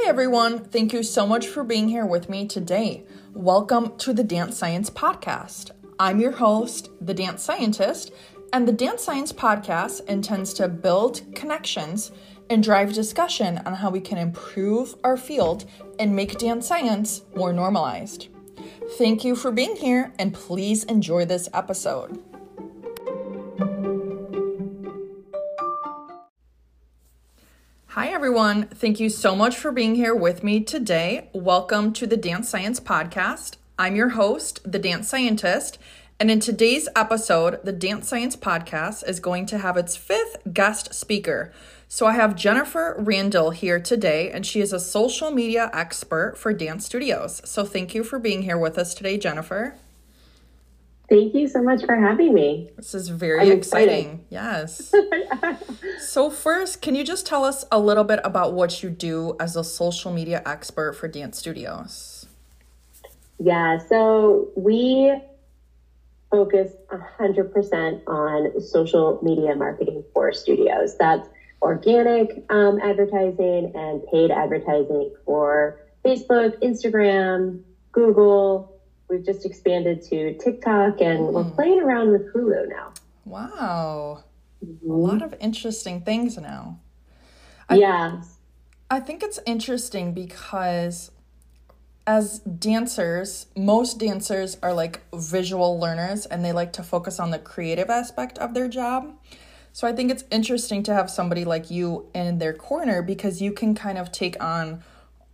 Hi, everyone. Thank you so much for being here with me today. Welcome to the Dance Science Podcast. I'm your host, the Dance Scientist, and the Dance Science Podcast intends to build connections and drive discussion on how we can improve our field and make dance science more normalized. Thank you for being here, and please enjoy this episode. Hi, everyone. Thank you so much for being here with me today. Welcome to the Dance Science Podcast. I'm your host, the Dance Scientist, and in today's episode, the Dance Science Podcast is going to have its fifth guest speaker. So I have Jennifer Randall here today, and she is a social media expert for dance studios. So thank you for being here with us today, Jennifer. Thank you so much for having me. This is very I'm exciting. Yes. so, first, can you just tell us a little bit about what you do as a social media expert for dance studios? Yeah, so we focus 100% on social media marketing for studios. That's organic um, advertising and paid advertising for Facebook, Instagram, Google, we've just expanded to TikTok and mm. we're playing around with Hulu now. Wow. Mm-hmm. A lot of interesting things now. I, yeah. I think it's interesting because as dancers, most dancers are like visual learners and they like to focus on the creative aspect of their job. So I think it's interesting to have somebody like you in their corner because you can kind of take on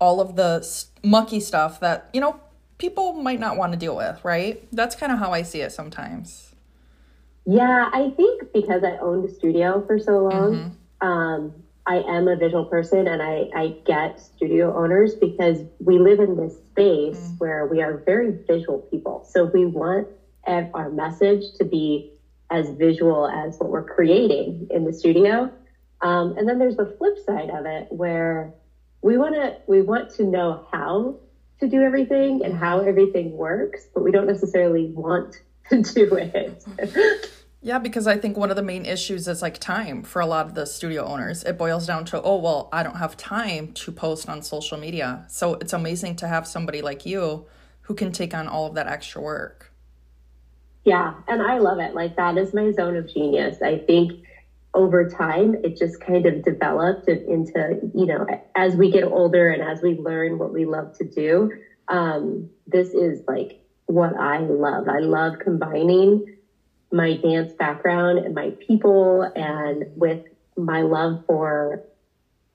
all of the mucky stuff that, you know, people might not want to deal with, right? That's kind of how I see it sometimes. Yeah, I think because I owned a studio for so long, mm-hmm. um, I am a visual person and I, I get studio owners because we live in this space mm-hmm. where we are very visual people. So we want our message to be as visual as what we're creating in the studio. Um, and then there's the flip side of it where we want to we want to know how to do everything and how everything works, but we don't necessarily want to do it. Yeah, because I think one of the main issues is like time for a lot of the studio owners. It boils down to, oh, well, I don't have time to post on social media. So it's amazing to have somebody like you who can take on all of that extra work. Yeah, and I love it. Like, that is my zone of genius. I think over time, it just kind of developed into, you know, as we get older and as we learn what we love to do, um, this is like what I love. I love combining my dance background and my people and with my love for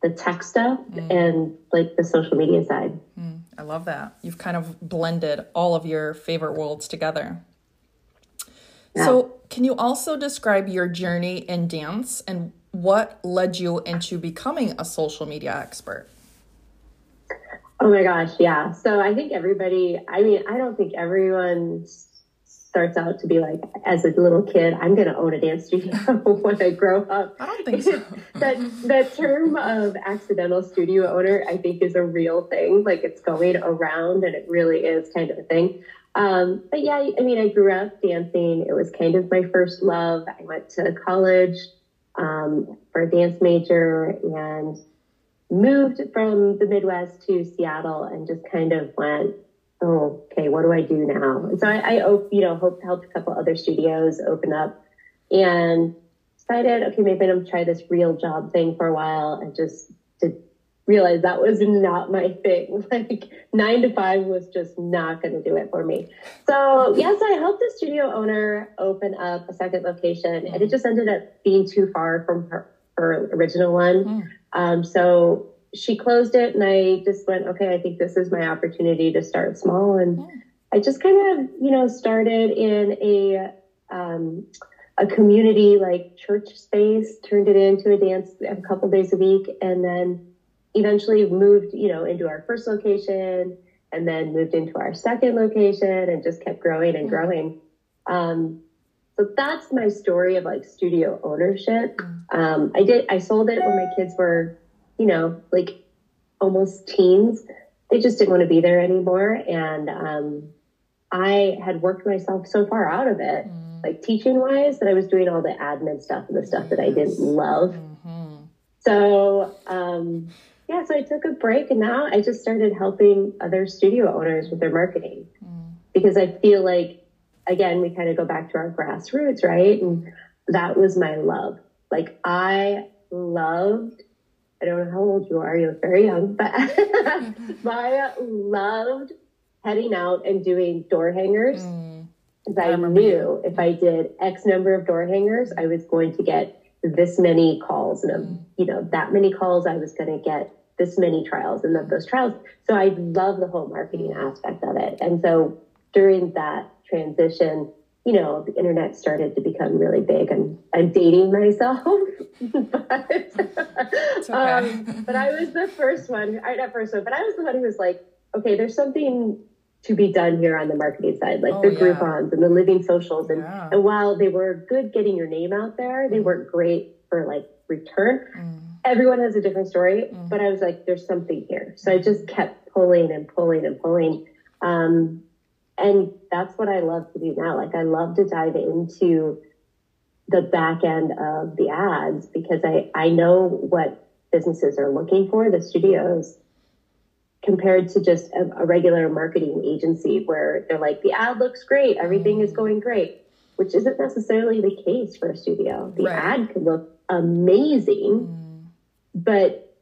the tech stuff mm. and like the social media side. Mm, I love that. You've kind of blended all of your favorite worlds together. Yeah. So, can you also describe your journey in dance and what led you into becoming a social media expert? Oh my gosh, yeah. So I think everybody, I mean, I don't think everyone starts out to be like, as a little kid, I'm going to own a dance studio when I grow up. I don't think so. that, that term of accidental studio owner, I think is a real thing. Like it's going around and it really is kind of a thing. Um, but yeah, I mean, I grew up dancing. It was kind of my first love. I went to college um, for a dance major and moved from the Midwest to Seattle and just kind of went, oh, okay, what do I do now? And so I, I you know, hope, helped a couple other studios open up and decided, okay, maybe I'm gonna try this real job thing for a while and just realized that was not my thing. Like nine to five was just not going to do it for me. So yes, I helped the studio owner open up a second location, and it just ended up being too far from her, her original one. Mm. Um, so she closed it, and I just went, okay, I think this is my opportunity to start small, and mm. I just kind of, you know, started in a um, a community like church space, turned it into a dance a couple days a week, and then eventually moved, you know, into our first location and then moved into our second location and just kept growing and growing. Um, so that's my story of like studio ownership. Mm. Um, I did, I sold it when my kids were, you know, like almost teens. They just didn't want to be there anymore. And, um, I had worked myself so far out of it, mm. like teaching wise, that I was doing all the admin stuff and the stuff that I didn't love. Mm-hmm. So, um, yeah, so I took a break and now I just started helping other studio owners with their marketing mm. because I feel like, again, we kind of go back to our grassroots, right? And that was my love. Like I loved, I don't know how old you are, you're very young, but I loved heading out and doing door hangers. Mm. I, I knew if I did X number of door hangers, I was going to get this many calls and, mm. you know, that many calls I was going to get this many trials and of those trials. So I love the whole marketing aspect of it. And so during that transition, you know, the internet started to become really big and I'm dating myself. but, okay. um, but I was the first one, I not first one, but I was the one who was like, okay, there's something to be done here on the marketing side, like oh, the yeah. Groupons and the LivingSocials. And, yeah. and while they were good getting your name out there, they weren't great for like return. Mm everyone has a different story, mm-hmm. but I was like, there's something here. So I just kept pulling and pulling and pulling. Um, and that's what I love to do now. Like I love to dive into the back end of the ads because I, I know what businesses are looking for, the studios, compared to just a, a regular marketing agency where they're like, the ad looks great, everything is mm. going great, which isn't necessarily the case for a studio. The right. ad could look amazing. Mm but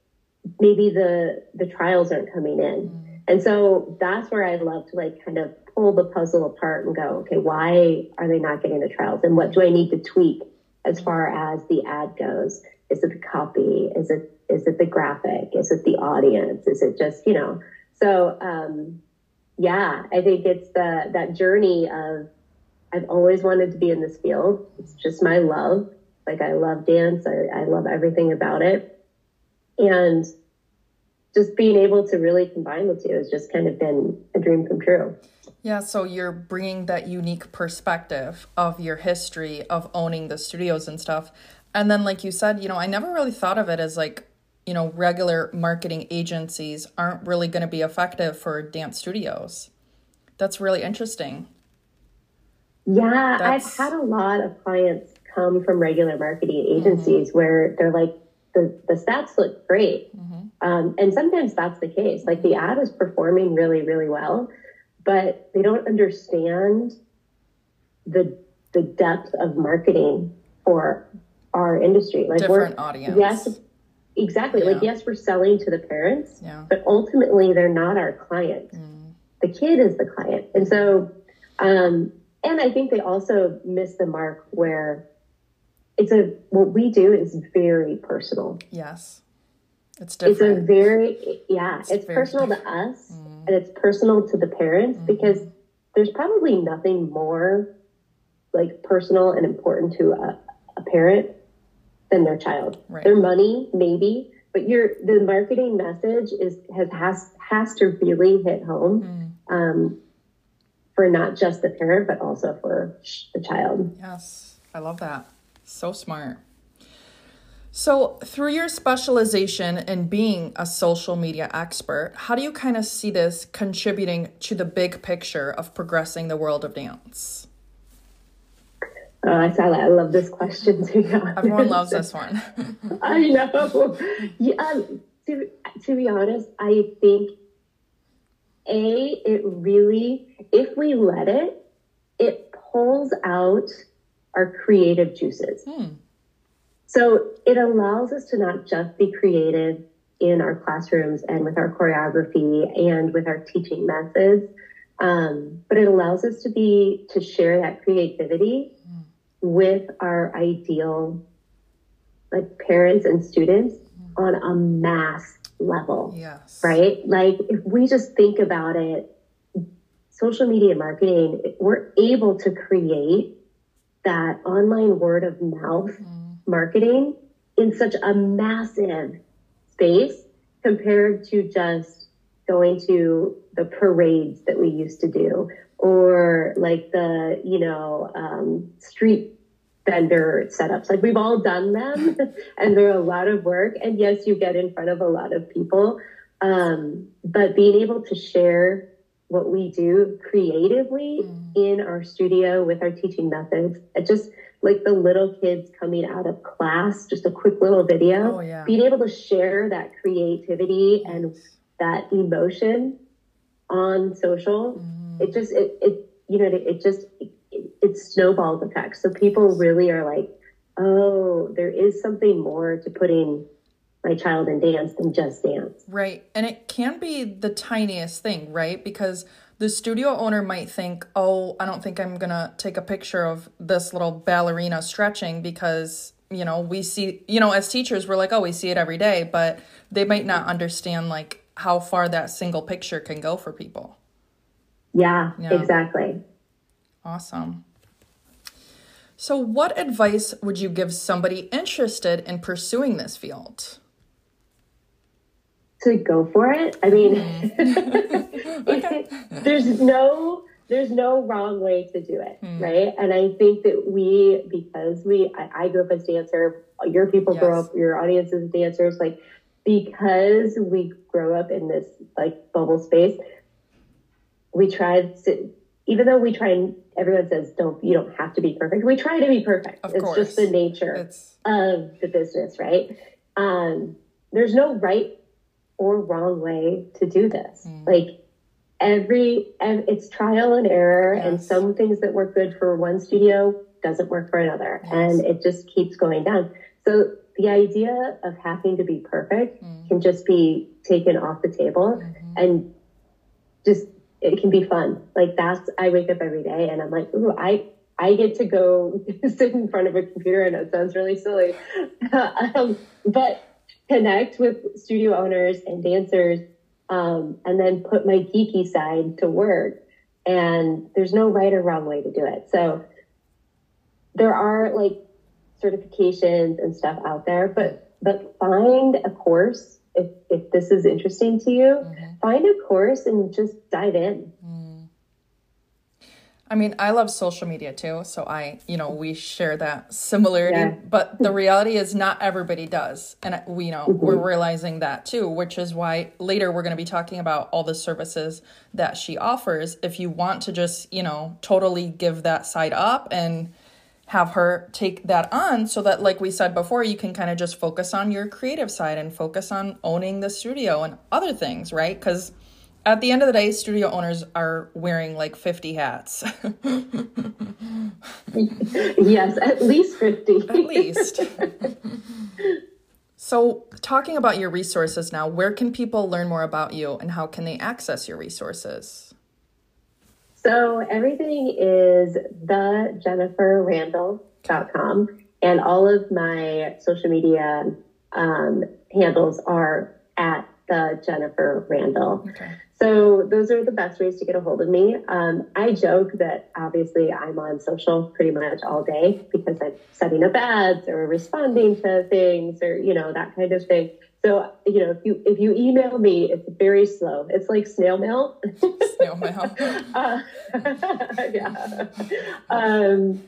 maybe the the trials aren't coming in. Mm-hmm. And so that's where I love to like kind of pull the puzzle apart and go, okay, why are they not getting the trials? And what do I need to tweak as far as the ad goes? Is it the copy? Is it is it the graphic? Is it the audience? Is it just, you know? So um yeah, I think it's the that journey of I've always wanted to be in this field. It's just my love. Like I love dance. I, I love everything about it and just being able to really combine the two has just kind of been a dream come true. Yeah, so you're bringing that unique perspective of your history of owning the studios and stuff. And then, like you said, you know, I never really thought of it as like, you know, regular marketing agencies aren't really going to be effective for dance studios. That's really interesting. Yeah, That's... I've had a lot of clients come from regular marketing agencies mm-hmm. where they're like, the, the stats look great. Mm-hmm. Um, and sometimes that's the case. Like the ad is performing really, really well, but they don't understand the the depth of marketing for our industry. Like different we're, audience. Yes, exactly. Yeah. Like yes, we're selling to the parents, yeah. but ultimately they're not our client. Mm. The kid is the client, and so, um, and I think they also miss the mark where it's a what we do is very personal. Yes. It's different. It's a very yeah, it's, it's personal different. to us mm. and it's personal to the parents mm. because there's probably nothing more like personal and important to a, a parent than their child. Right. Their money, maybe, but your the marketing message is has has has to really hit home mm. um, for not just the parent but also for the child. Yes, I love that. So smart. So, through your specialization in being a social media expert, how do you kind of see this contributing to the big picture of progressing the world of dance? Oh, I saw that. I love this question too. Everyone loves this one. I know. Yeah, um, to, to be honest, I think A, it really, if we let it, it pulls out our creative juices. Hmm. So it allows us to not just be creative in our classrooms and with our choreography and with our teaching methods, um, but it allows us to be to share that creativity hmm. With our ideal like parents and students hmm. on a mass level. Yes. Right? Like if we just think about it, social media marketing, we're able to create that online word of mouth mm-hmm. marketing in such a massive space compared to just going to the parades that we used to do or like the you know um, street vendor setups like we've all done them and they're a lot of work and yes you get in front of a lot of people um, but being able to share what we do creatively mm. in our studio with our teaching methods. It just like the little kids coming out of class, just a quick little video, Oh, yeah. being able to share that creativity and that emotion on social, Mm-hmm. It just, it, it, you know, it just, it, it snowballs effect. So people really are like, oh, there is something more to putting my child in dance than just dance. Right. And it can be the tiniest thing, right? Because the studio owner might think, oh, I don't think I'm to take a picture of this little ballerina stretching because, you know, we see, you know, as teachers, we're like, oh, we see it every day. But they might not understand, like, how far that single picture can go for people. Yeah, Yeah. exactly. Awesome. So, what advice would you give somebody interested in pursuing this field? to go for it. I mean, Mm-hmm. there's no there's no wrong way to do it, Hmm. right? And I think that we, because we, I, I grew up as a dancer, your people grow up, your audience is dancers, like because we grow up in this like bubble space, we tried to, even though we try and everyone says don't you don't have to be perfect, we try to be perfect. Of it's course. just the nature It's of the business, right? Um, there's no right or wrong way to do this. Mm. Like every, and it's trial and error, and some things that work good for one studio doesn't work for another, Yes. and it just keeps going down. So the idea of having to be perfect Mm. can just be taken off the table, Mm-hmm. and just it can be fun. Like that's I wake up every day and I'm like, ooh, I I get to go sit in front of a computer. and it sounds really silly, um, but connect with studio owners and dancers, um, and then put my geeky side to work. And there's no right or wrong way to do it. So there are like certifications and stuff out there, but but find a course if if this is interesting to you. Mm-hmm. Find a course and just dive in. Mm. I mean, I love social media too, so I, you know, we share that similarity, Yeah. but the reality is not everybody does. And we you know, mm-hmm. we're realizing that too, which is why later we're going to be talking about all the services that she offers. If you want to just, you know, totally give that side up and have her take that on so that like we said before you can kind of just focus on your creative side and focus on owning the studio and other things right? Because at the end of the day studio owners are wearing like 50 hats. Yes, at least 50. at least. So talking about your resources now where can people learn more about you and how can they access your resources So everything is the jenniferrandall.com and all of my social media um, handles are at the Jennifer Randall. okay So those are the best ways to get a hold of me. Um, I joke that obviously I'm on social pretty much all day because I'm setting up ads or responding to things or you know that kind of thing. So you know if you if you email me, it's very slow. It's like snail mail. snail mail Uh, yeah. Um,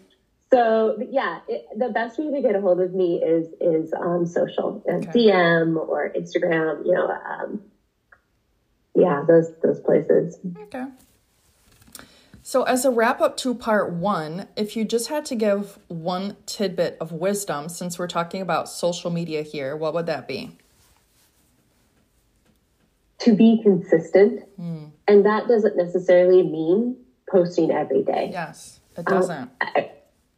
so yeah, it, the best way to get a hold of me is is on social, uh, Okay. DM or Instagram. You know, um, yeah, those those places. Okay. So, as a wrap up to part one, if you just had to give one tidbit of wisdom, since we're talking about social media here, what would that be? To be consistent, and that doesn't necessarily mean posting every day. Yes, it doesn't. I,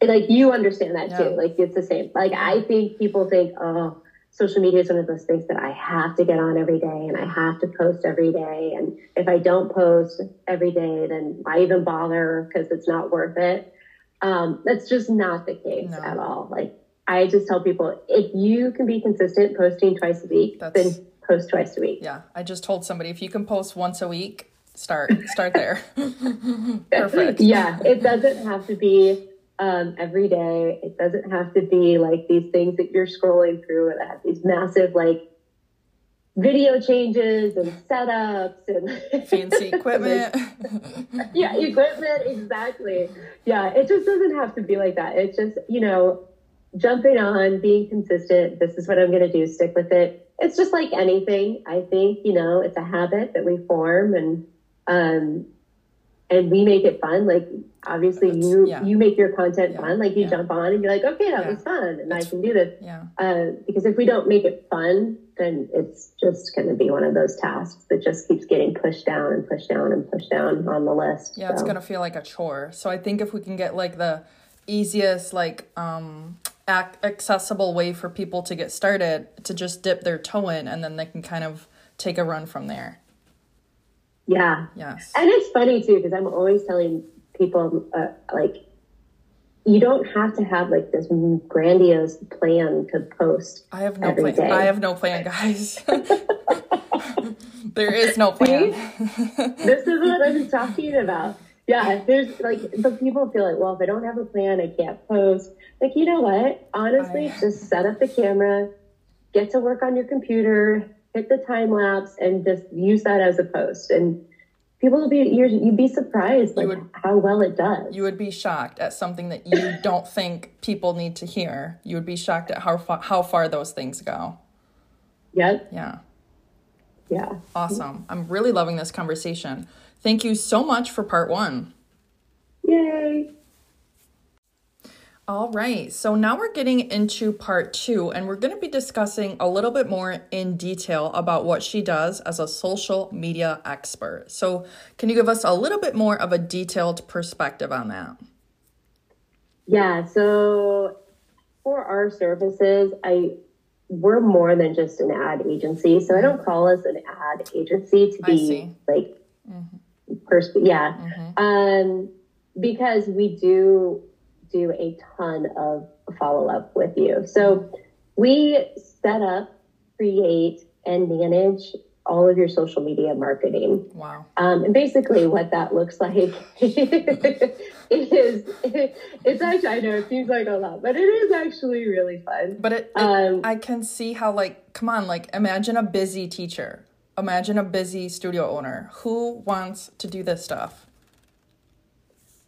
like you understand that Yeah. too. Like it's the same. Like I think people think, oh, social media is one of those things that I have to get on every day and I have to post every day. And if I don't post every day, then why even bother? Because it's not worth it. Um, that's just not the case No. at all. Like I just tell people, if you can be consistent posting twice a week, That's- then post twice a week. yeah, I just told somebody if you can post once a week, start start there. Perfect. yeah, it doesn't have to be um, every day. It doesn't have to be like these things that you're scrolling through that have these massive like video changes and setups and Fancy equipment. yeah, equipment exactly. Yeah, it just doesn't have to be like that. It's just you know jumping on, being consistent. This is what I'm going to do. Stick with it. It's just like anything. I think you know it's a habit that we form and um and we make it fun. Like obviously That's- you yeah. you make your content Yeah, fun. Like you yeah. jump on and you're like, okay, that was fun, and I can do this. Yeah. Uh, because if we don't make it fun, then it's just going to be one of those tasks that just keeps getting pushed down and pushed down and pushed down on the list. Yeah, it's gonna feel like a chore. So I think if we can get like the easiest, like um ac- accessible way for people to get started to just dip their toe in and then they can kind of take a run from there. yeah. Yes. And it's funny too because I'm always telling people uh, like you don't have to have like this grandiose plan to post. I have no plan. day. I have no plan, guys. there is no plan. this is what I'm talking about. Yeah, there's like, but people feel like, well, if I don't have a plan, I can't post. Like, you know what? Honestly, I- just set up the camera, get to work on your computer, hit the time lapse, and just use that as a post. And people will be, you're, you'd be surprised like would- how well it does. You would be shocked at something that you don't think people need to hear. You would be shocked at how far, how far those things go. Yep. Yeah. Yeah. Awesome. I'm really loving this conversation. Thank you so much for part one. Yay. All right, so now we're getting into part two, and we're going to be discussing a little bit more in detail about what she does as a social media expert. So, can you give us a little bit more of a detailed perspective on that? Yeah, so for our services, I we're more than just an ad agency. So I don't mm-hmm. call us an ad agency to be like mm-hmm. pers- yeah. Mm-hmm. Um because we do do a ton of follow up with you. So we set up, create and manage all of your social media marketing. Wow. Um, and basically, what that looks like is it's actually, I know it seems like a lot, but it is actually really fun. But it, it- Um, I can see how, like, come on, like, imagine a busy teacher, imagine a busy studio owner. Who wants to do this stuff?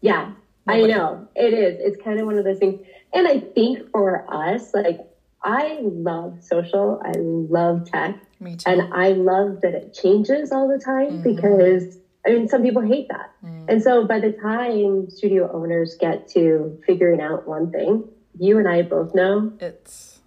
Yeah. I know it is. It's kind of one of those things. And I think for us, like, I love social, I love tech, Me too. and I love that it changes all the time because I mean, some people hate that. And so by the time studio owners get to figuring out one thing, you and I both know it's,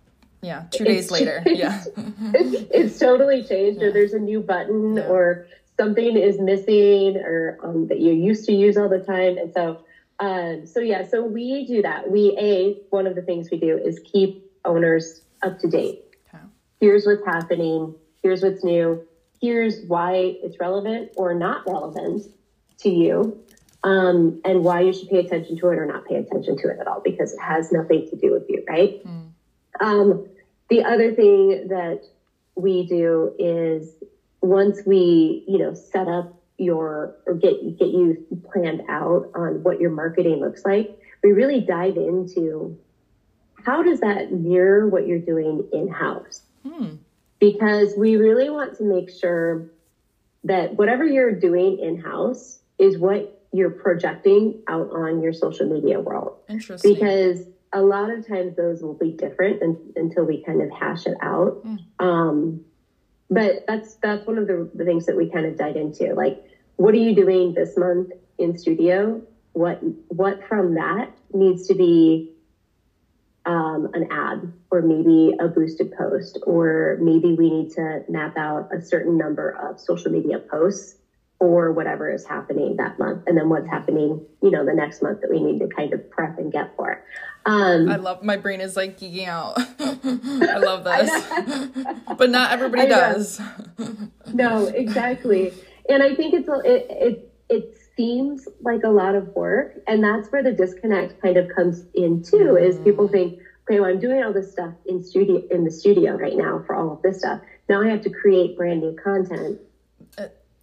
yeah, two days It's later. changed. Yeah. it's totally changed, or there's a new button, Yeah. or something is missing, or um, that you used to use all the time. And so, um, so yeah, so we do that. We a one of the things we do is keep owners up to date. Okay. Here's what's happening. Here's what's new. Here's why it's relevant or not relevant to you. Um, and why you should pay attention to it or not pay attention to it at all because it has nothing to do with you, right? Um, the other thing that we do is once we, you know, set up your or get get you planned out on what your marketing looks like, we really dive into how does that mirror what you're doing in house? Because we really want to make sure that whatever you're doing in house is what you're projecting out on your social media world Interesting. because a lot of times those will be different un until we kind of hash it out. Um, but that's that's one of the, the things that we kind of dive into. Like, what are you doing this month in studio? What what from that needs to be um, an ad, or maybe a boosted post, or maybe we need to map out a certain number of social media posts or whatever is happening that month, and then what's happening, you know, the next month that we need to kind of prep and get for. Um, I love my brain is like geeking out. I love this, but not everybody I does. no, exactly. And I think it's a, it, it it seems like a lot of work, and that's where the disconnect kind of comes in too. Is people think, okay, well, I'm doing all this stuff in studio in the studio right now for all of this stuff. Now I have to create brand new content.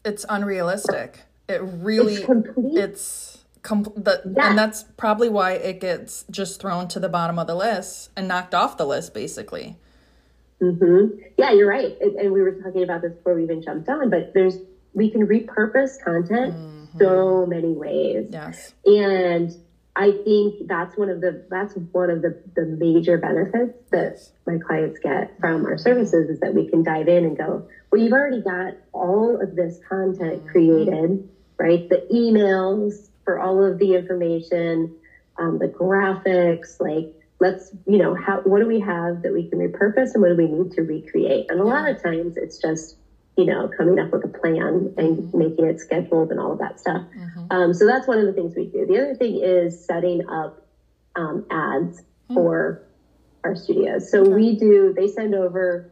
It's unrealistic. It really, It's complete. it's com- the, Yeah. and that's probably why it gets just thrown to the bottom of the list and knocked off the list, basically. hmm Yeah, you're right. And, and we were talking about this before we even jumped on, but there's we can repurpose content mm-hmm. so many ways. Yes. And I think that's one of the that's one of the, the major benefits that my clients get from mm-hmm. our services is that we can dive in and go, well, you've already got all of this content mm-hmm. created right? The emails for all of the information, um, the graphics, like let's, you know, how, what do we have that we can repurpose and what do we need to recreate? And a lot of times it's just, you know, coming up with a plan and mm-hmm. making it scheduled and all of that stuff. Mm-hmm. Um, so that's one of the things we do. The other thing is setting up um, ads mm-hmm. for our studios. So okay. we do, they send over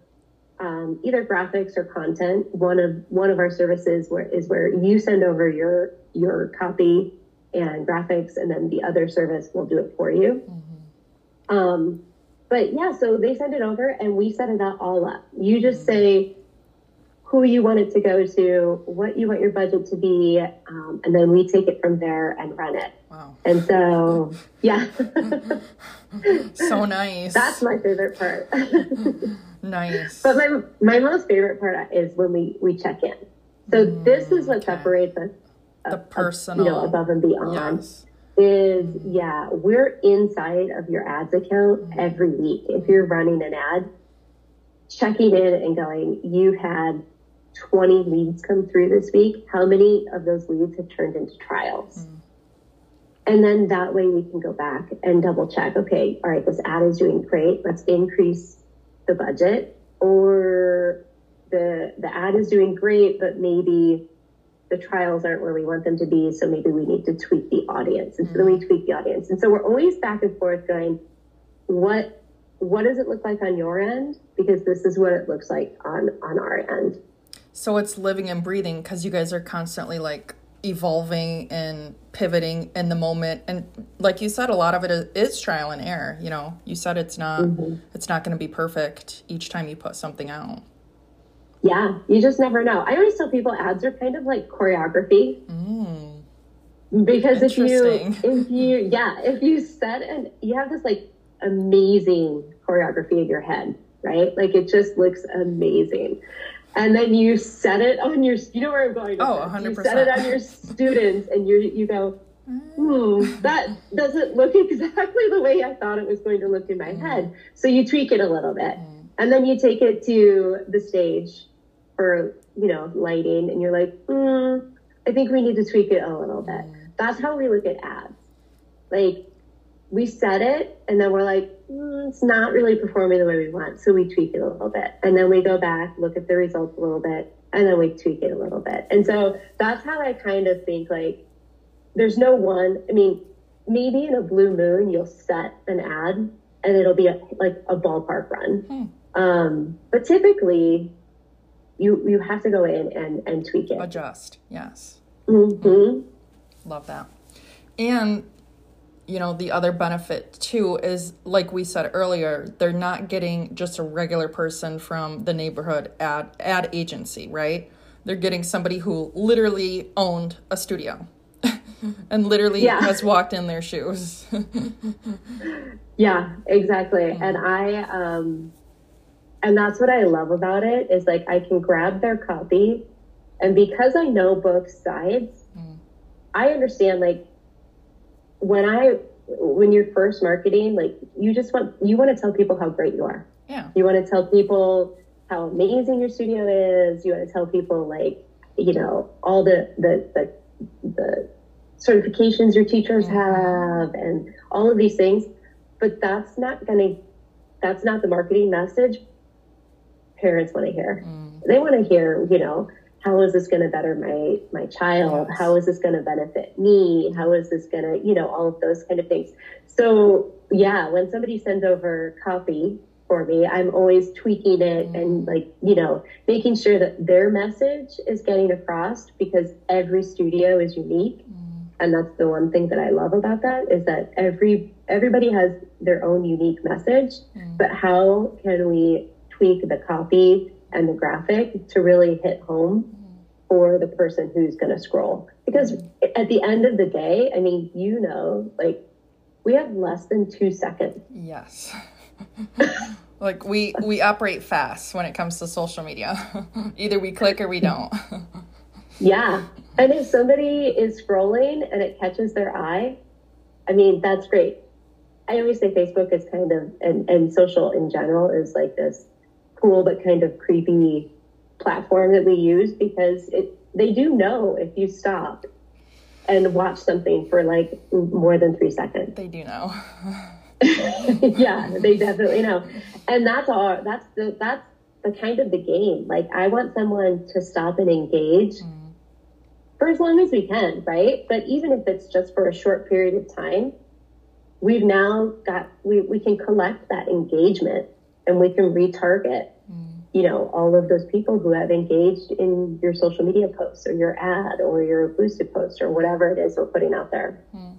um, either graphics or content. One of one of our services where, is where you send over your your copy and graphics, and then the other service will do it for you. Mm-hmm. Um, but yeah, so they send it over, and we set it all up. You just mm-hmm. say who you want it to go to, what you want your budget to be, um, and then we take it from there and run it. Wow. And so, yeah. so nice. That's my favorite part. nice. But my my most favorite part is when we we check in. So mm, this is what okay. separates us. The personal, you know, above and beyond. Yes. Is yeah, we're inside of your ads account mm. every week. If you're running an ad, checking in and going, you had 20 leads come through this week. How many of those leads have turned into trials? Mm. And then that way we can go back and double check. Okay, all right, this ad is doing great. Let's increase the budget. Or the the ad is doing great, but maybe the trials aren't where we want them to be. So maybe we need to tweak the audience. And so then we mm. tweak the audience. And so we're always back and forth going, what what does it look like on your end? Because this is what it looks like on on our end. So it's living and breathing because you guys are constantly like evolving and pivoting in the moment and like you said a lot of it is, trial and error you know you said it's not mm-hmm. it's not going to be perfect each time you put something out yeah you just never know. I always tell people ads are kind of like choreography. Mm. because if you if you yeah if you set and you have this like amazing choreography in your head right? Like it just looks amazing. And then you set it on your you know where i'm going oh 100% you set it on your students and you you go hmm that doesn't look exactly the way i thought it was going to look in my mm. head. So you tweak it a little bit. Mm. and then you take it to the stage for you know lighting and you're like mm, i think we need to tweak it a little bit mm. that's how we look at ads like we set it and then we're like, mm, it's not really performing the way we want. So we tweak it a little bit. And then we go back, look at the results a little bit, and then we tweak it a little bit. And so that's how I kind of think like there's no one, I mean, maybe in a blue moon, you'll set an ad and it'll be a, like a ballpark run. Hmm. Um, but typically, you you have to go in and, and tweak it. Adjust, yes. Mm-hmm. Love that. And you know the other benefit too is like we said earlier they're not getting just a regular person from the neighborhood ad ad agency right they're getting somebody who literally owned a studio and literally yeah. has walked in their shoes yeah exactly mm-hmm. and i um and that's what i love about it is like i can grab their copy and because i know both sides mm. i understand like when I when you're first marketing, like you just want you want to tell people how great you are. Yeah. You want to tell people how amazing your studio is. You want to tell people like, you know, all the the the, the certifications your teachers mm-hmm. have and all of these things. But that's not gonna that's not the marketing message parents want to hear. Mm. They want to hear, you know, how is this going to better my my child yes. how is this going to benefit me how is this going to you know all of those kind of things so yeah when somebody sends over copy for me i'm always tweaking it mm. and like you know making sure that their message is getting across because every studio is unique mm. and that's the one thing that i love about that is that every everybody has their own unique message mm. but how can we tweak the copy and the graphic to really hit home for the person who's going to scroll. Because at the end of the day, I mean, you know, like we have less than two seconds. Yes. like we we operate fast when it comes to social media. Either we click or we don't. yeah. And if somebody is scrolling and it catches their eye, I mean, that's great. I always say Facebook is kind of and, and social in general is like this cool but kind of creepy platform that we use because it they do know if you stop and watch something for like more than three seconds. They do know. yeah, they definitely know. And that's all that's the that's the kind of the game. Like I want someone to stop and engage mm. for as long as we can, right? But even if it's just for a short period of time, we've now got we, we can collect that engagement and we can retarget mm. you know all of those people who have engaged in your social media posts or your ad or your boosted post or whatever it is we're putting out there mm.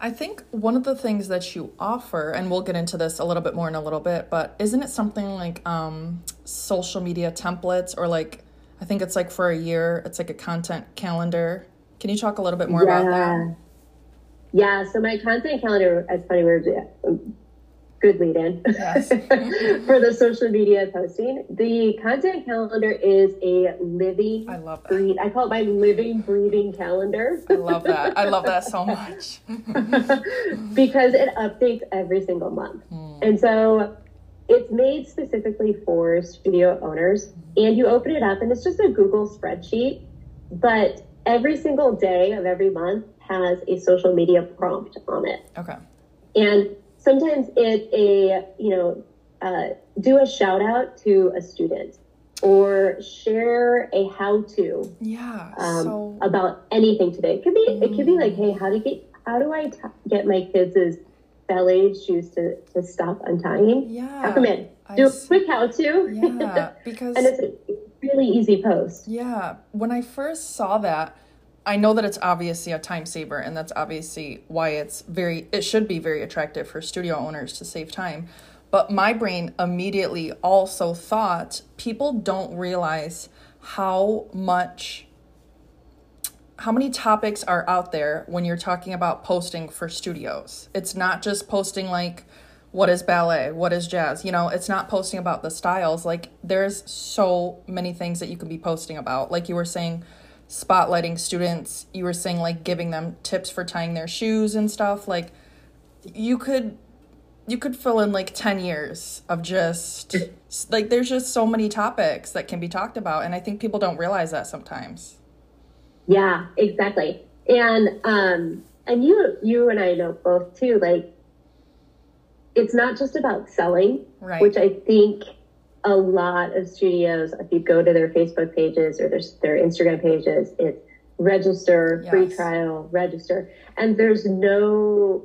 I think one of the things that you offer, and we'll get into this a little bit more in a little bit, but isn't it something like um, social media templates or like, I think it's like for a year, it's like a content calendar. Can you talk a little bit more yeah. about that? Yeah, so my content calendar, as funny, we're good lead in yes. for the social media posting. The content calendar is a living, I love that. Breed, I call it my living, breathing calendar. I love that. I love that so much. because it updates every single month. Hmm. And so it's made specifically for studio owners. And you open it up, and it's just a Google spreadsheet. But every single day of every month has a social media prompt on it. Okay. And sometimes it's a, you know, uh, do a shout out to a student or share a how to yeah um, so... about anything today. It could be mm. it could be like, hey, how to get how do I t- get my kids' ballet shoes to, to stop untying? Yeah, how come in. Do a quick how to. Yeah, because and it's a really easy post. Yeah, when I first saw that, I know that it's obviously a time saver, and that's obviously why it's very, it should be very attractive for studio owners to save time. But my brain immediately also thought people don't realize how much, how many topics are out there when you're talking about posting for studios. It's not just posting like, what is ballet what is jazz you know it's not posting about the styles like there's so many things that you can be posting about like you were saying spotlighting students. You were saying like giving them tips for tying their shoes and stuff. Like you could you could fill in like 10 years of just like there's just so many topics that can be talked about and i think people don't realize that sometimes. Yeah exactly. And um and you you and i know both too like it's not just about selling right. which i think a lot of studios, if you go to their Facebook pages or their, their Instagram pages, it's register, yes. free trial, register. And there's no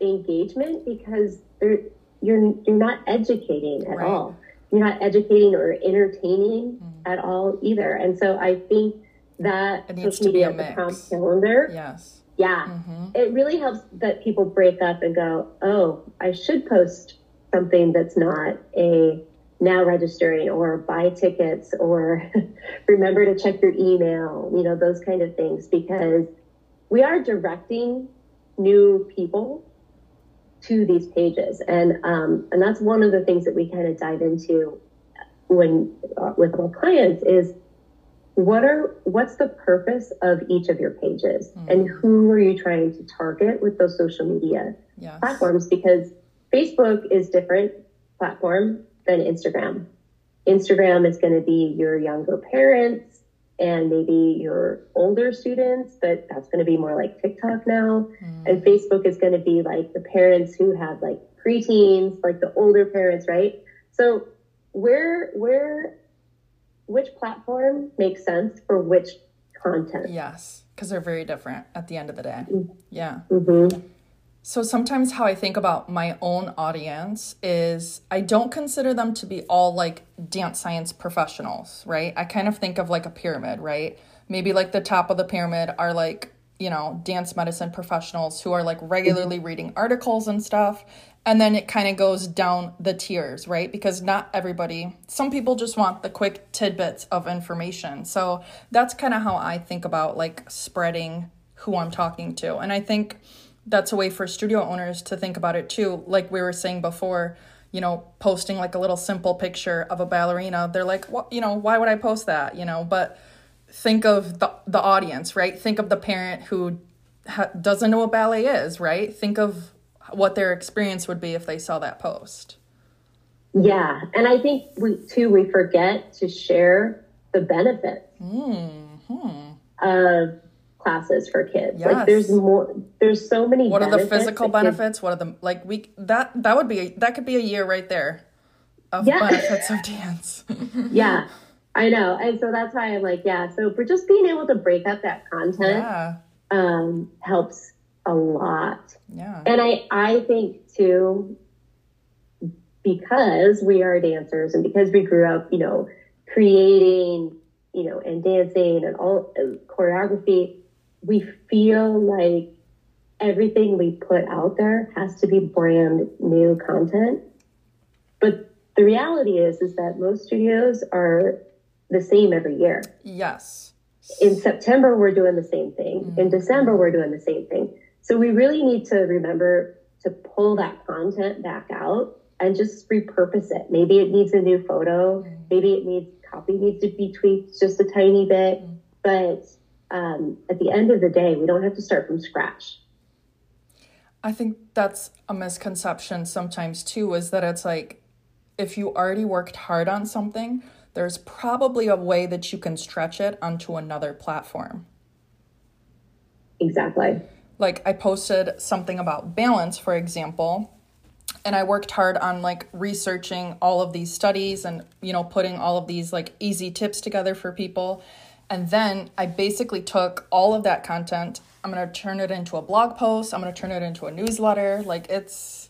engagement because you're you're not educating at right. all. You're not educating or entertaining mm. at all either. And so I think that it needs to be prompt calendar. Yes. Yeah. Mm-hmm. It really helps that people break up and go, oh, I should post something that's not a now registering or buy tickets or remember to check your email, you know, those kind of things, because we are directing new people to these pages. And, um, and that's one of the things that we kind of dive into when uh, with our clients is what are what's the purpose of each of your pages mm-hmm. and who are you trying to target with those social media yes. platforms because facebook is different platform than Instagram. Instagram is going to be your younger parents and maybe your older students, but that's going to be more like TikTok now. Mm. And Facebook is going to be like the parents who have like preteens, like the older parents, right? So where where which platform makes sense for which content? Yes, because they're very different at the end of the day. Mm. Yeah. Mm-hmm. So sometimes how I think about my own audience is I don't consider them to be all like dance science professionals, right? I kind of think of like a pyramid, right? Maybe like the top of the pyramid are like, you know, dance medicine professionals who are like regularly mm-hmm. reading articles and stuff. And then it kind of goes down the tiers, right? Because not everybody, some people just want the quick tidbits of information. So that's kind of how I think about like spreading who I'm talking to. And I think that's a way for studio owners to think about it too. Like we were saying before, you know, posting like a little simple picture of a ballerina, they're like, what, you know, why would I post that? You know, but think of the, the audience, right? Think of the parent who ha- doesn't know what ballet is, right? Think of what their experience would be if they saw that post. Yeah. And I think we, too, we forget to share the benefits. Mm. of classes for kids. Yes. Like there's more there's so many What are the physical kids- benefits? What are the like we that that would be that could be a year right there of Yeah. benefits of dance. Yeah. I know. And so that's why I'm like, yeah. So for just being able to break up that content yeah. um, helps a lot. Yeah. And I, I think too, because we are dancers and because we grew up, you know, creating, you know, and dancing and all uh, choreography, we feel like everything we put out there has to be brand new content. But the reality is, is that most studios are the same every year Yes. in September, we're doing the same thing. Mm-hmm. In December, we're doing the same thing. So we really need to remember to pull that content back out and just repurpose it. Maybe it needs a new photo. Mm-hmm. Maybe it needs copy needs to be tweaked just a tiny bit. Mm-hmm. But um, at the end of the day, we don't have to start from scratch. I think that's a misconception sometimes too, is that it's like if you already worked hard on something, there's probably a way that you can stretch it onto another platform. Exactly. Like I posted something about balance, for example, and I worked hard on like researching all of these studies and you know putting all of these like easy tips together for people. And then I basically took all of that content, I'm going to turn it into a blog post, I'm going to turn it into a newsletter. Like it's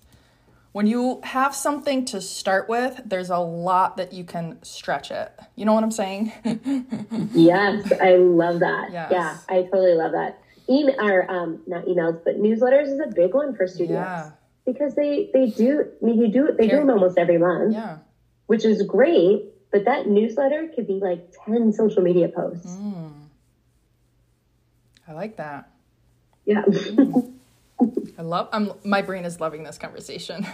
when you have something to start with, there's a lot that you can stretch it. You know what I'm saying? Yes, I love that. Yes. Yeah, I totally love that. Email or um, not emails, but newsletters is a big one for studios Yeah. because they they do. I mean, you do they do them almost every month. yeah. which is great. But that newsletter could be like 10 social media posts. Mm. I like that. Yeah. I love I'm my brain is loving this conversation.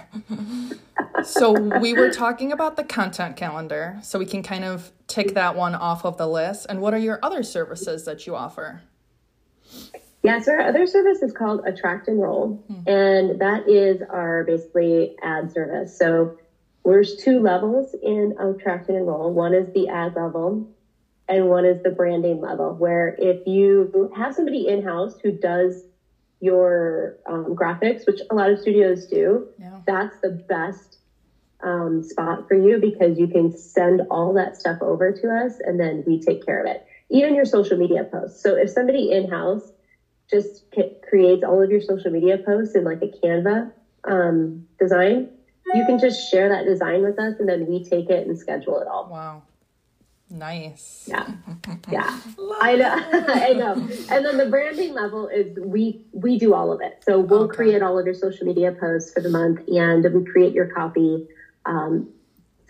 so we were talking about the content calendar, so we can kind of tick that one off of the list. And what are your other services that you offer? yeah. So our other service is called Attract Enroll. And that is our basically ad service. So there's two levels in Attract and Enroll. One is the ad level and one is the branding level, where if you have somebody in house who does your um, graphics, which a lot of studios do, Yeah. that's the best um, spot for you because you can send all that stuff over to us and then we take care of it. Even your social media posts. So if somebody in house just c- creates all of your social media posts in like a Canva um, design, you can just share that design with us and then we take it and schedule it all. Wow. Nice. Yeah. Yeah. I know. I know. And then the branding level is we we do all of it. So we'll Okay. create all of your social media posts for the month and we create your copy. Um,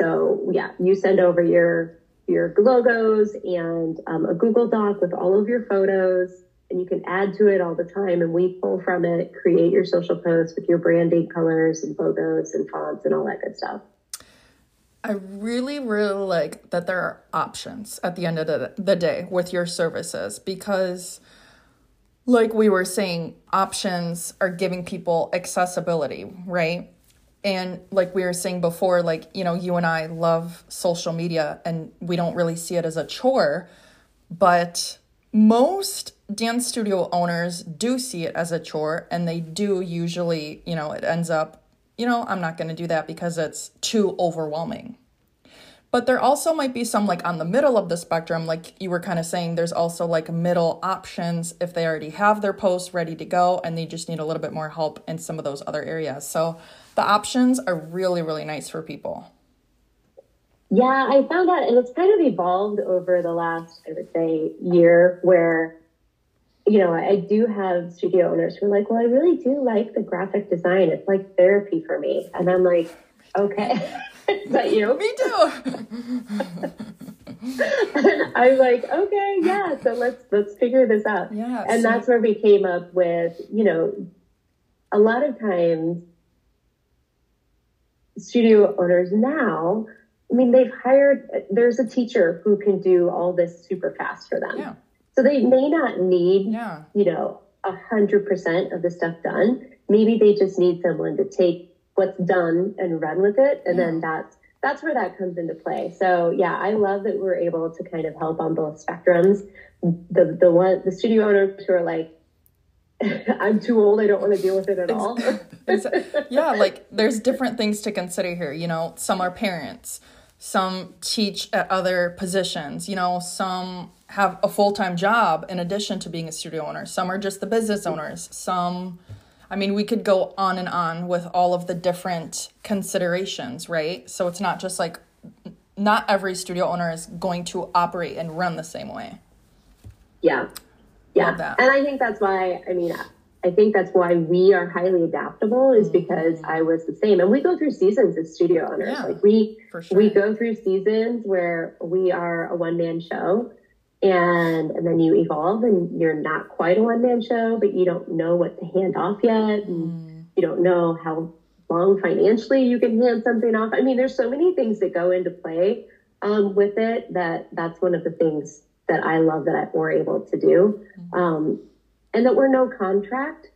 so yeah, you send over your your logos and um, a Google Doc with all of your photos and you can add to it all the time and we pull from it, create your social posts with your branding colors and logos and fonts and all that good stuff. I really, really like that there are options at the end of the, the day with your services because, like we were saying, options are giving people accessibility, right? And like we were saying before, like, you know, you and I love social media and we don't really see it as a chore, but most dance studio owners do see it as a chore and they do usually, you know, it ends up, you know, I'm not going to do that because it's too overwhelming. But there also might be some like on the middle of the spectrum, like you were kind of saying, there's also like middle options if they already have their post ready to go and they just need a little bit more help in some of those other areas. So the options are really, really nice for people. Yeah, I found out, and it's kind of evolved over the last, I would say, year where, you know, I do have studio owners who are like, well, I really do like the graphic design. It's like therapy for me. And I'm like, okay, is that you? Me too. I'm like, okay, yeah, so let's, let's figure this out. Yeah, And so- that's where we came up with, you know, a lot of times studio owners now, I mean, they've hired, there's a teacher who can do all this super fast for them. Yeah. So they may not need, Yeah. you know, a hundred percent of the stuff done. Maybe they just need someone to take what's done and run with it. And then that's, that's where that comes into play. So yeah, I love that we're able to kind of help on both spectrums. The the one the studio owners who are like, I'm too old, I don't want to deal with it at all. yeah, like there's different things to consider here. You know, some are parents, some teach at other positions, you know, some have a full time job in addition to being a studio owner, some are just the business owners, some I mean, we could go on and on with all of the different considerations, right? So it's not just like not every studio owner is going to operate and run the same way. Yeah. Yeah. And I think that's why, I mean, I think that's why we are highly adaptable is mm-hmm. because I was the same. And we go through seasons as studio owners. Yeah, like we sure. we go through seasons where we are a one man show and and then you evolve and you're not quite a one man show, but you don't know what to hand off yet. And mm. you don't know how long financially you can hand something off. I mean, there's so many things that go into play um, with it that that's one of the things that I love that I, we're able to do. Mm. Um, and that we're no contract.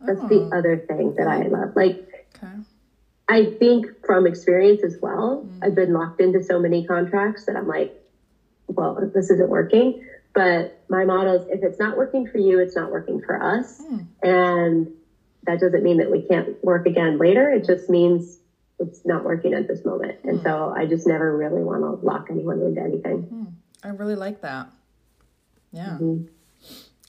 That's oh. the other thing that I love. Like, okay. I think from experience as well, mm. I've been locked into so many contracts that I'm like, well, this isn't working. But my motto is if it's not working for you, it's not working for us. Mm. And that doesn't mean that we can't work again later. It just means it's not working at this moment. And mm. so I just never really want to lock anyone into anything. Mm. I really like that. Yeah. Mm-hmm.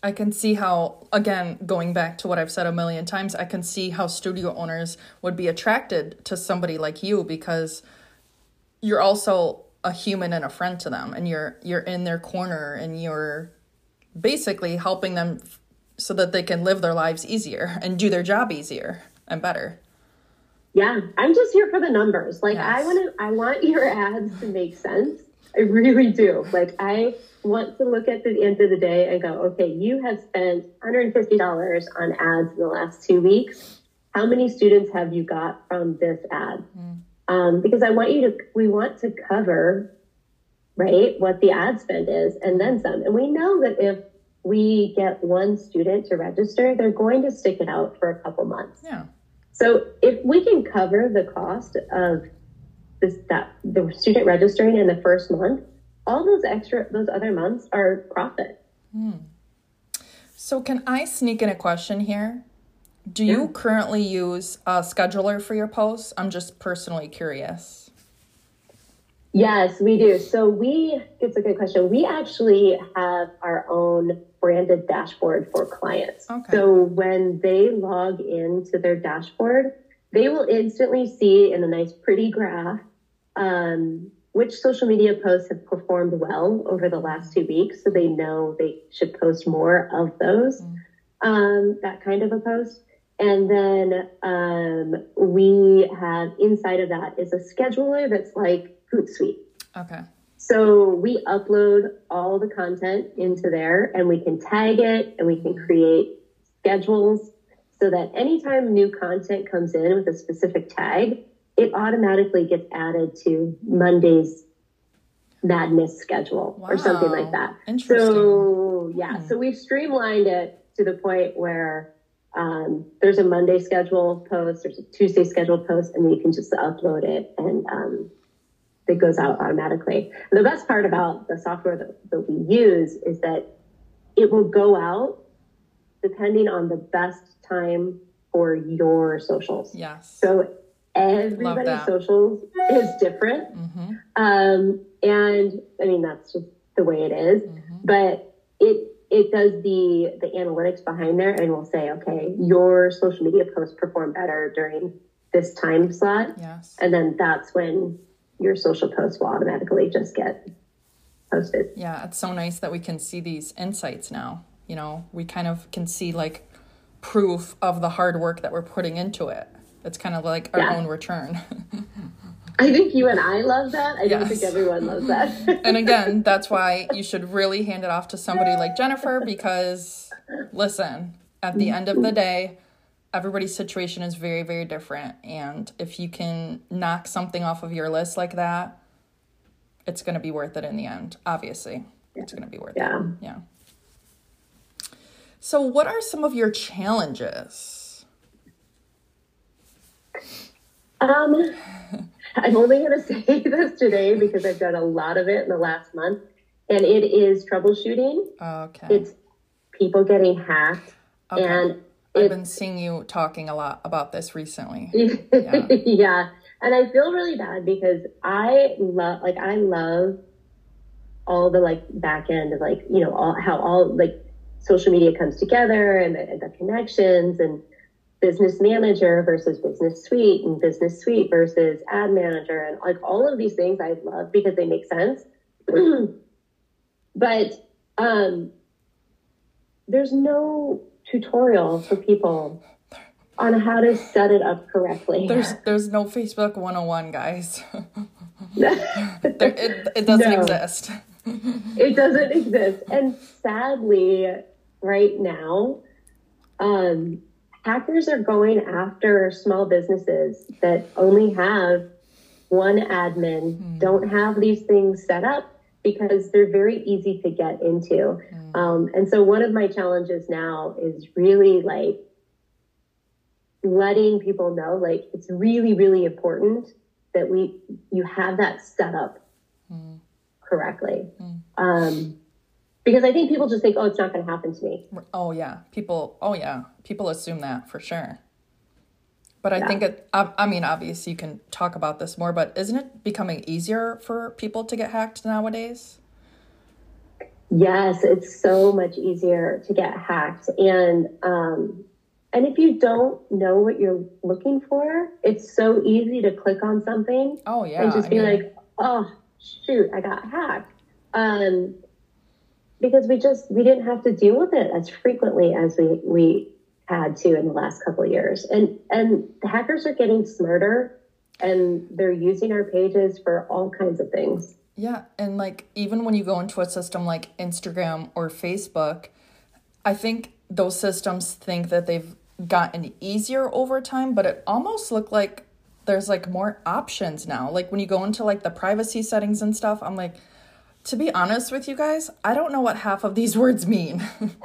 I can see how, again, going back to what I've said a million times, I can see how studio owners would be attracted to somebody like you because you're also a human and a friend to them and you're you're in their corner and you're basically helping them so that they can live their lives easier and do their job easier and better. Yeah, I'm just here for the numbers. Like yes. I want to I want your ads to make sense. I really do. Like I want to look at the end of the day and go, okay, you have spent $150 on ads in the last two weeks. How many students have you got from this ad? Mm. Um, because I want you to, we want to cover, right, what the ad spend is and then some. And we know that if we get one student to register, they're going to stick it out for a couple months. Yeah. So if we can cover the cost of this, that the student registering in the first month, all those extra, those other months are profit. Hmm. So can I sneak in a question here? Do you currently use a scheduler for your posts? I'm just personally curious. Yes, we do. So we, it's a good question. We actually have our own branded dashboard for clients. Okay. So when they log into their dashboard, they will instantly see in a nice pretty graph um, which social media posts have performed well over the last two weeks. So they know they should post more of those, mm. um, that kind of a post. And then um, we have inside of that is a scheduler that's like Hootsuite. Okay. So we upload all the content into there and we can tag it and we can create schedules so that anytime new content comes in with a specific tag, it automatically gets added to Monday's madness schedule wow. or something like that. Interesting. So yeah, hmm. so we've streamlined it to the point where um, there's a Monday schedule post, there's a Tuesday schedule post, and then you can just upload it and um, it goes out automatically. And the best part about the software that, that we use is that it will go out depending on the best time for your socials. Yes. So everybody's socials is different. Mm-hmm. Um, and I mean, that's just the way it is. Mm-hmm. But it it does the the analytics behind there and will say, okay, your social media posts perform better during this time slot. Yes. And then that's when your social posts will automatically just get posted. Yeah, it's so nice that we can see these insights now. You know, we kind of can see like proof of the hard work that we're putting into it. It's kind of like our yeah. own return. I think you and I love that. I yes. don't think everyone loves that. and again, that's why you should really hand it off to somebody like Jennifer because, listen, at the end of the day, everybody's situation is very, very different. And if you can knock something off of your list like that, it's going to be worth it in the end. Obviously, yeah. it's going to be worth yeah. it. Yeah. So, what are some of your challenges? Um, I'm only going to say this today because I've done a lot of it in the last month, and it is troubleshooting. Okay. It's people getting hacked, Okay. and I've been seeing you talking a lot about this recently. yeah. And I feel really bad because I love, like, I love all the like back end of like, you know, all how all like social media comes together and the, and the connections and business manager versus business suite and business suite versus ad manager and like all of these things I love because they make sense. but um, there's no tutorial for people on how to set it up correctly. There's there's no Facebook 101, guys. there, it, it doesn't No. exist. it doesn't exist. And sadly, right now, um, hackers are going after small businesses that only have one admin, don't have these things set up because they're very easy to get into. Um, and so, one of my challenges now is really like letting people know like it's really, really important that we you have that set up correctly. Um, because I think people just think, oh, it's not going to happen to me. Oh yeah, people. Oh yeah, people assume that for sure. But I Yeah. think it. I, I mean, obviously, you can talk about this more. But isn't it becoming easier for people to get hacked nowadays? Yes, it's so much easier to get hacked, and um, and if you don't know what you're looking for, it's so easy to click on something Oh yeah, and just I be mean, like, oh shoot, I got hacked. Um, because we just we didn't have to deal with it as frequently as we we had to in the last couple of years, and and the hackers are getting smarter, and they're using our pages for all kinds of things. Yeah, and like even when you go into a system like Instagram or Facebook, I think those systems think that they've gotten easier over time, but it almost looked like there's like more options now. Like when you go into like the privacy settings and stuff, I'm like to be honest with you guys, I don't know what half of these words mean.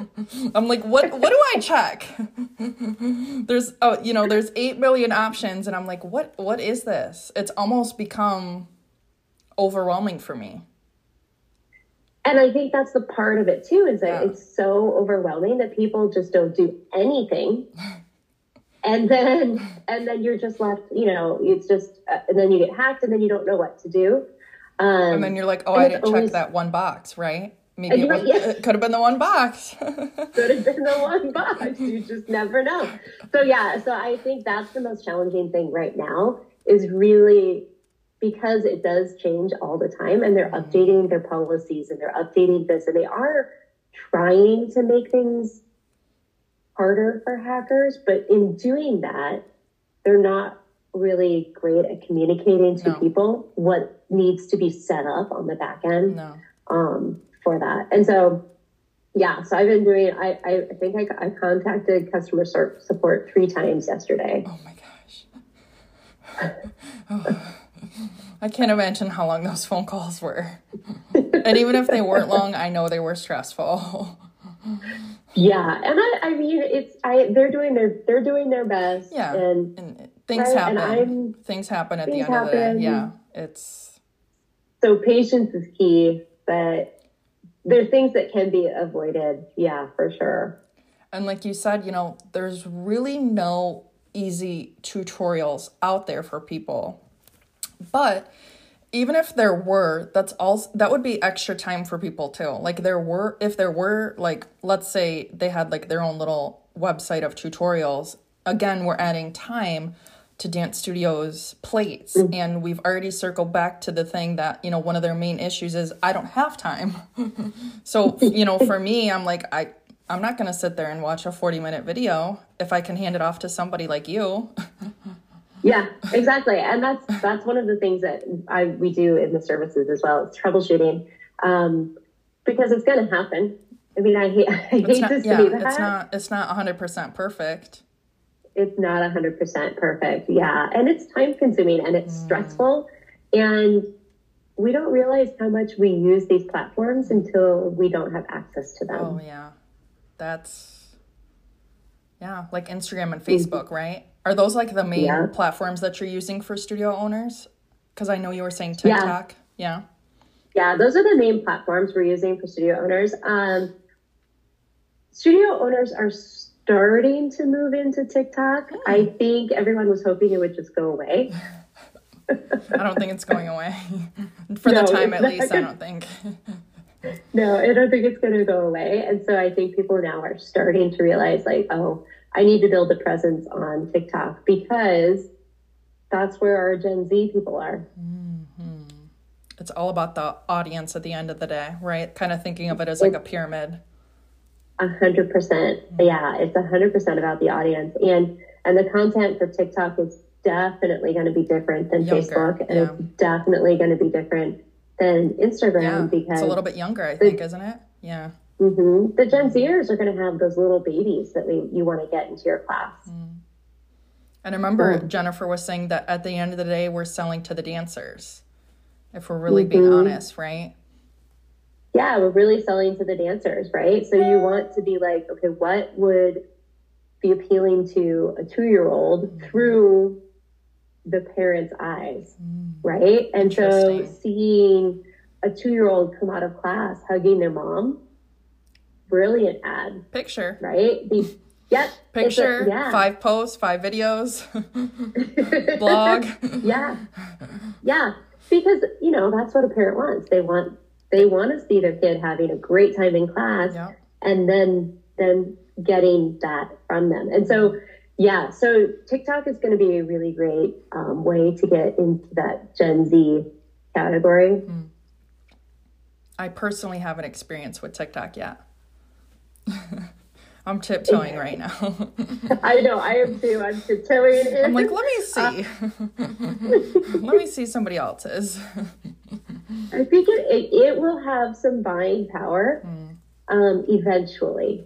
I'm like, what what do I check? there's oh, you know, there's 8 million options and I'm like, what what is this? It's almost become overwhelming for me. And I think that's the part of it too, is that Yeah. it's so overwhelming that people just don't do anything. And then, and then you're just left, you know, it's just, uh, and then you get hacked and then you don't know what to do. Um, And then you're like, oh, I didn't check always- that one box, right? Maybe it, was, like, yes. it could have been the one box. could have been the one box. You just never know. So yeah, so I think that's the most challenging thing right now is really because it does change all the time and they're updating their policies and they're updating this and they are trying to make things harder for hackers, but in doing that, they're not really great at communicating to No. people what needs to be set up on the back end no. um, for that. And so, yeah, so I've been doing, I, I, think I, I contacted customer support three times yesterday. Oh my gosh. Oh. I can't imagine how long those phone calls were. and even if they weren't long, I know they were stressful. Yeah. And I, I mean, it's, I, they're doing their, they're doing their best. Yeah. And And things Right, and happen. I'm- things happen at the things end of the day. Yeah. It's so patience is key, but there are things that can be avoided. Yeah, for sure. And like you said, you know, there's really no easy tutorials out there for people. But even if there were, that's also that would be extra time for people too. Like there were if there were like let's say they had like their own little website of tutorials, again, we're adding time to Dance Studios plates and we've already circled back to the thing that, you know, one of their main issues is I don't have time. So, you know, for me, I'm like, I, I'm not going to sit there and watch a 40 minute video if I can hand it off to somebody like you. Yeah, exactly. And that's that's one of the things that I we do in the services as well. It's troubleshooting. Um, because it's gonna happen. I mean I hate I hate not, to yeah, say that. it's not, it's not 100% perfect. It's not 100% perfect. Yeah. And it's time consuming and Mm. it's stressful. And we don't realize how much we use these platforms until we don't have access to them. Oh, yeah. That's, Yeah, like Instagram and Facebook, right? Are those like the main Yeah. platforms that you're using for studio owners? Because I know you were saying Yeah. TikTok. Yeah. Yeah, those are the main platforms we're using for studio owners. Um, studio owners are starting to move into TikTok. Hmm. I think everyone was hoping it would just go away. I don't think it's going away. for No, the time at least, I gonna- don't think. No, I don't think it's going to go away. And so I think people now are starting to realize, like, oh, I need to build a presence on TikTok because that's where our Gen Z people are. Mm-hmm. It's all about the audience at the end of the day, right? Kind of thinking of it as like a pyramid. A hundred percent. Yeah, it's a hundred percent about the audience. And and the content for TikTok is definitely going to be different than Younger, Facebook. And yeah. it's definitely going to be different than Instagram Yeah. because It's a little bit younger, I think, isn't it? Yeah. mhm, the Gen Zers are going to have those little babies that we, you want to get into your class. And I remember Mm. Jennifer was saying that at the end of the day, we're selling to the dancers. If we're really being Mhm. honest, right? Yeah, we're really selling to the dancers, right? So you want to be like, okay, what would be appealing to a two year old mm-hmm. through the parent's eyes, mm. right? And so seeing a two year old come out of class hugging their mom, brilliant ad, Picture. right? The, yep. it's a- Picture, yeah. five posts, five videos, blog. yeah yeah because you know that's what a parent wants they want they want to see their kid having a great time in class Yeah. and then then getting that from them and so yeah so tiktok is going to be a really great um, way to get into that gen z category I personally haven't experienced with TikTok yet. I'm tiptoeing right now. i know i am too i'm tiptoeing in I'm like, let me see. let me see somebody else's. I think it, it, it will have some buying power um, eventually.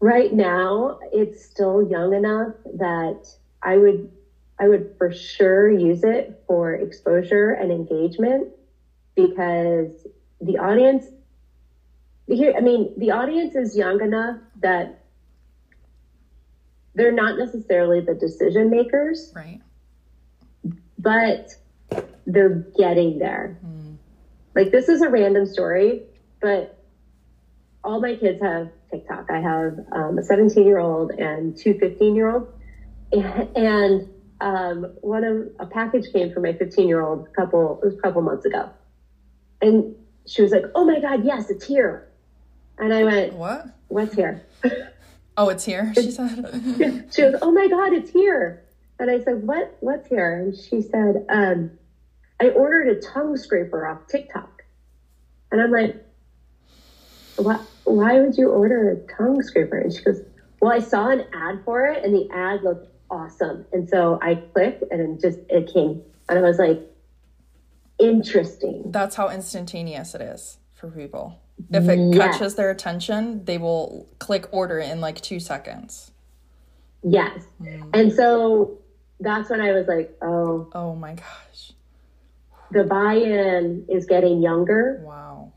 Right now, it's still young enough that I would I would for sure use it for exposure and engagement because the audience here I mean the audience is young enough that they're not necessarily the decision makers Right. but they're getting there. Like this is a random story, but all my kids have TikTok. I have um, a 17 year old and two 15 year olds, and um, one of a package came for my 15 year old a couple it was a couple months ago, and she was like, "Oh my god, yes, it's here," and I went, What? "What's here?" Oh, it's here, she said. she goes, "Oh my God, it's here!" And I said, "What? What's here?" And she said, um, "I ordered a tongue scraper off TikTok." And I'm like, "Why? Why would you order a tongue scraper?" And she goes, "Well, I saw an ad for it, and the ad looked awesome, and so I clicked, and it just it came." And I was like, "Interesting." That's how instantaneous it is for people. If it Yes. catches their attention, they will click order in like two seconds. Yes. Mm. And so that's when I was like, "Oh, Oh my gosh. the buy-in is getting younger." Wow.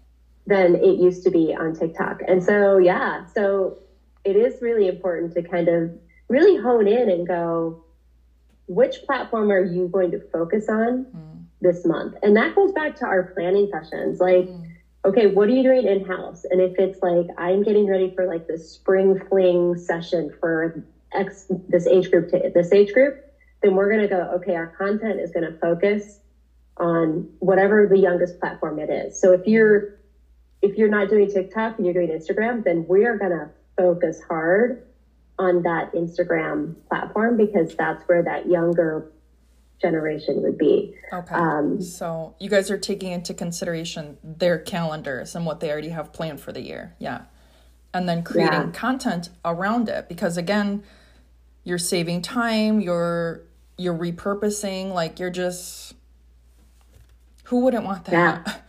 than it used to be on TikTok. And so, yeah, so it is really important to kind of really hone in and go, which platform are you going to focus on mm. this month? And that goes back to our planning sessions. Like, mm. Okay, what are you doing in house? And if it's like, I'm getting ready for like the spring fling session for X, this age group to this age group, then we're going to go, okay, our content is going to focus on whatever the youngest platform it is. So if you're if you're not doing TikTok and you're doing Instagram, then we are going to focus hard on that Instagram platform because that's where that younger generation would be. Okay. Um, so you guys are taking into consideration their calendars and what they already have planned for the year. Yeah. And then creating Yeah. content around it because again, you're saving time, you're you're repurposing, like you're just who wouldn't want that?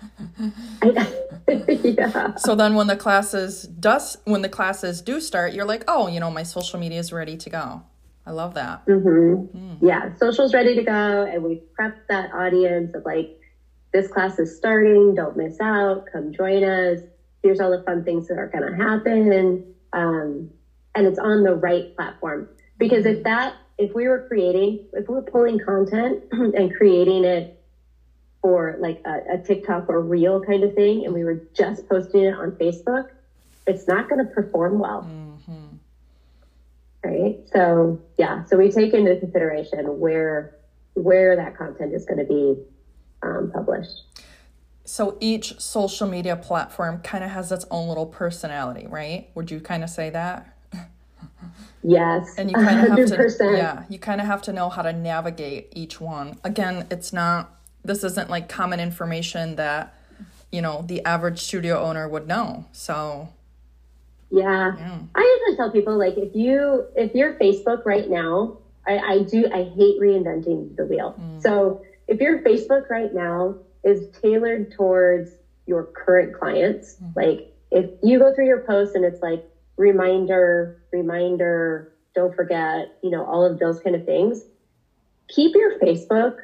I, yeah. So then when the classes does when the classes do start, you're like, "Oh, you know, my social media is ready to go." I love that. Yeah. Social's ready to go. And we prepped that audience of like, this class is starting. Don't miss out. Come join us. Here's all the fun things that are going to happen. Um, and it's on the right platform. Because if that, if we were creating, if we were pulling content and creating it for like a, a TikTok or reel kind of thing, and we were just posting it on Facebook, it's not going to perform well. Mm-hmm. Right. So yeah, so we take into consideration where where that content is going to be um, published. So each social media platform kind of has its own little personality, right? Would you kind of say that? Yes. And you kind of have 100%. to yeah, you kind of have to know how to navigate each one. Again, it's not this isn't like common information that you know the average studio owner would know. So yeah. yeah. I usually tell people like if you if you're Facebook right now, I, I do I hate reinventing the wheel. Mm. So if your Facebook right now is tailored towards your current clients, mm. like if you go through your posts and it's like reminder, reminder, don't forget, you know, all of those kind of things. Keep your Facebook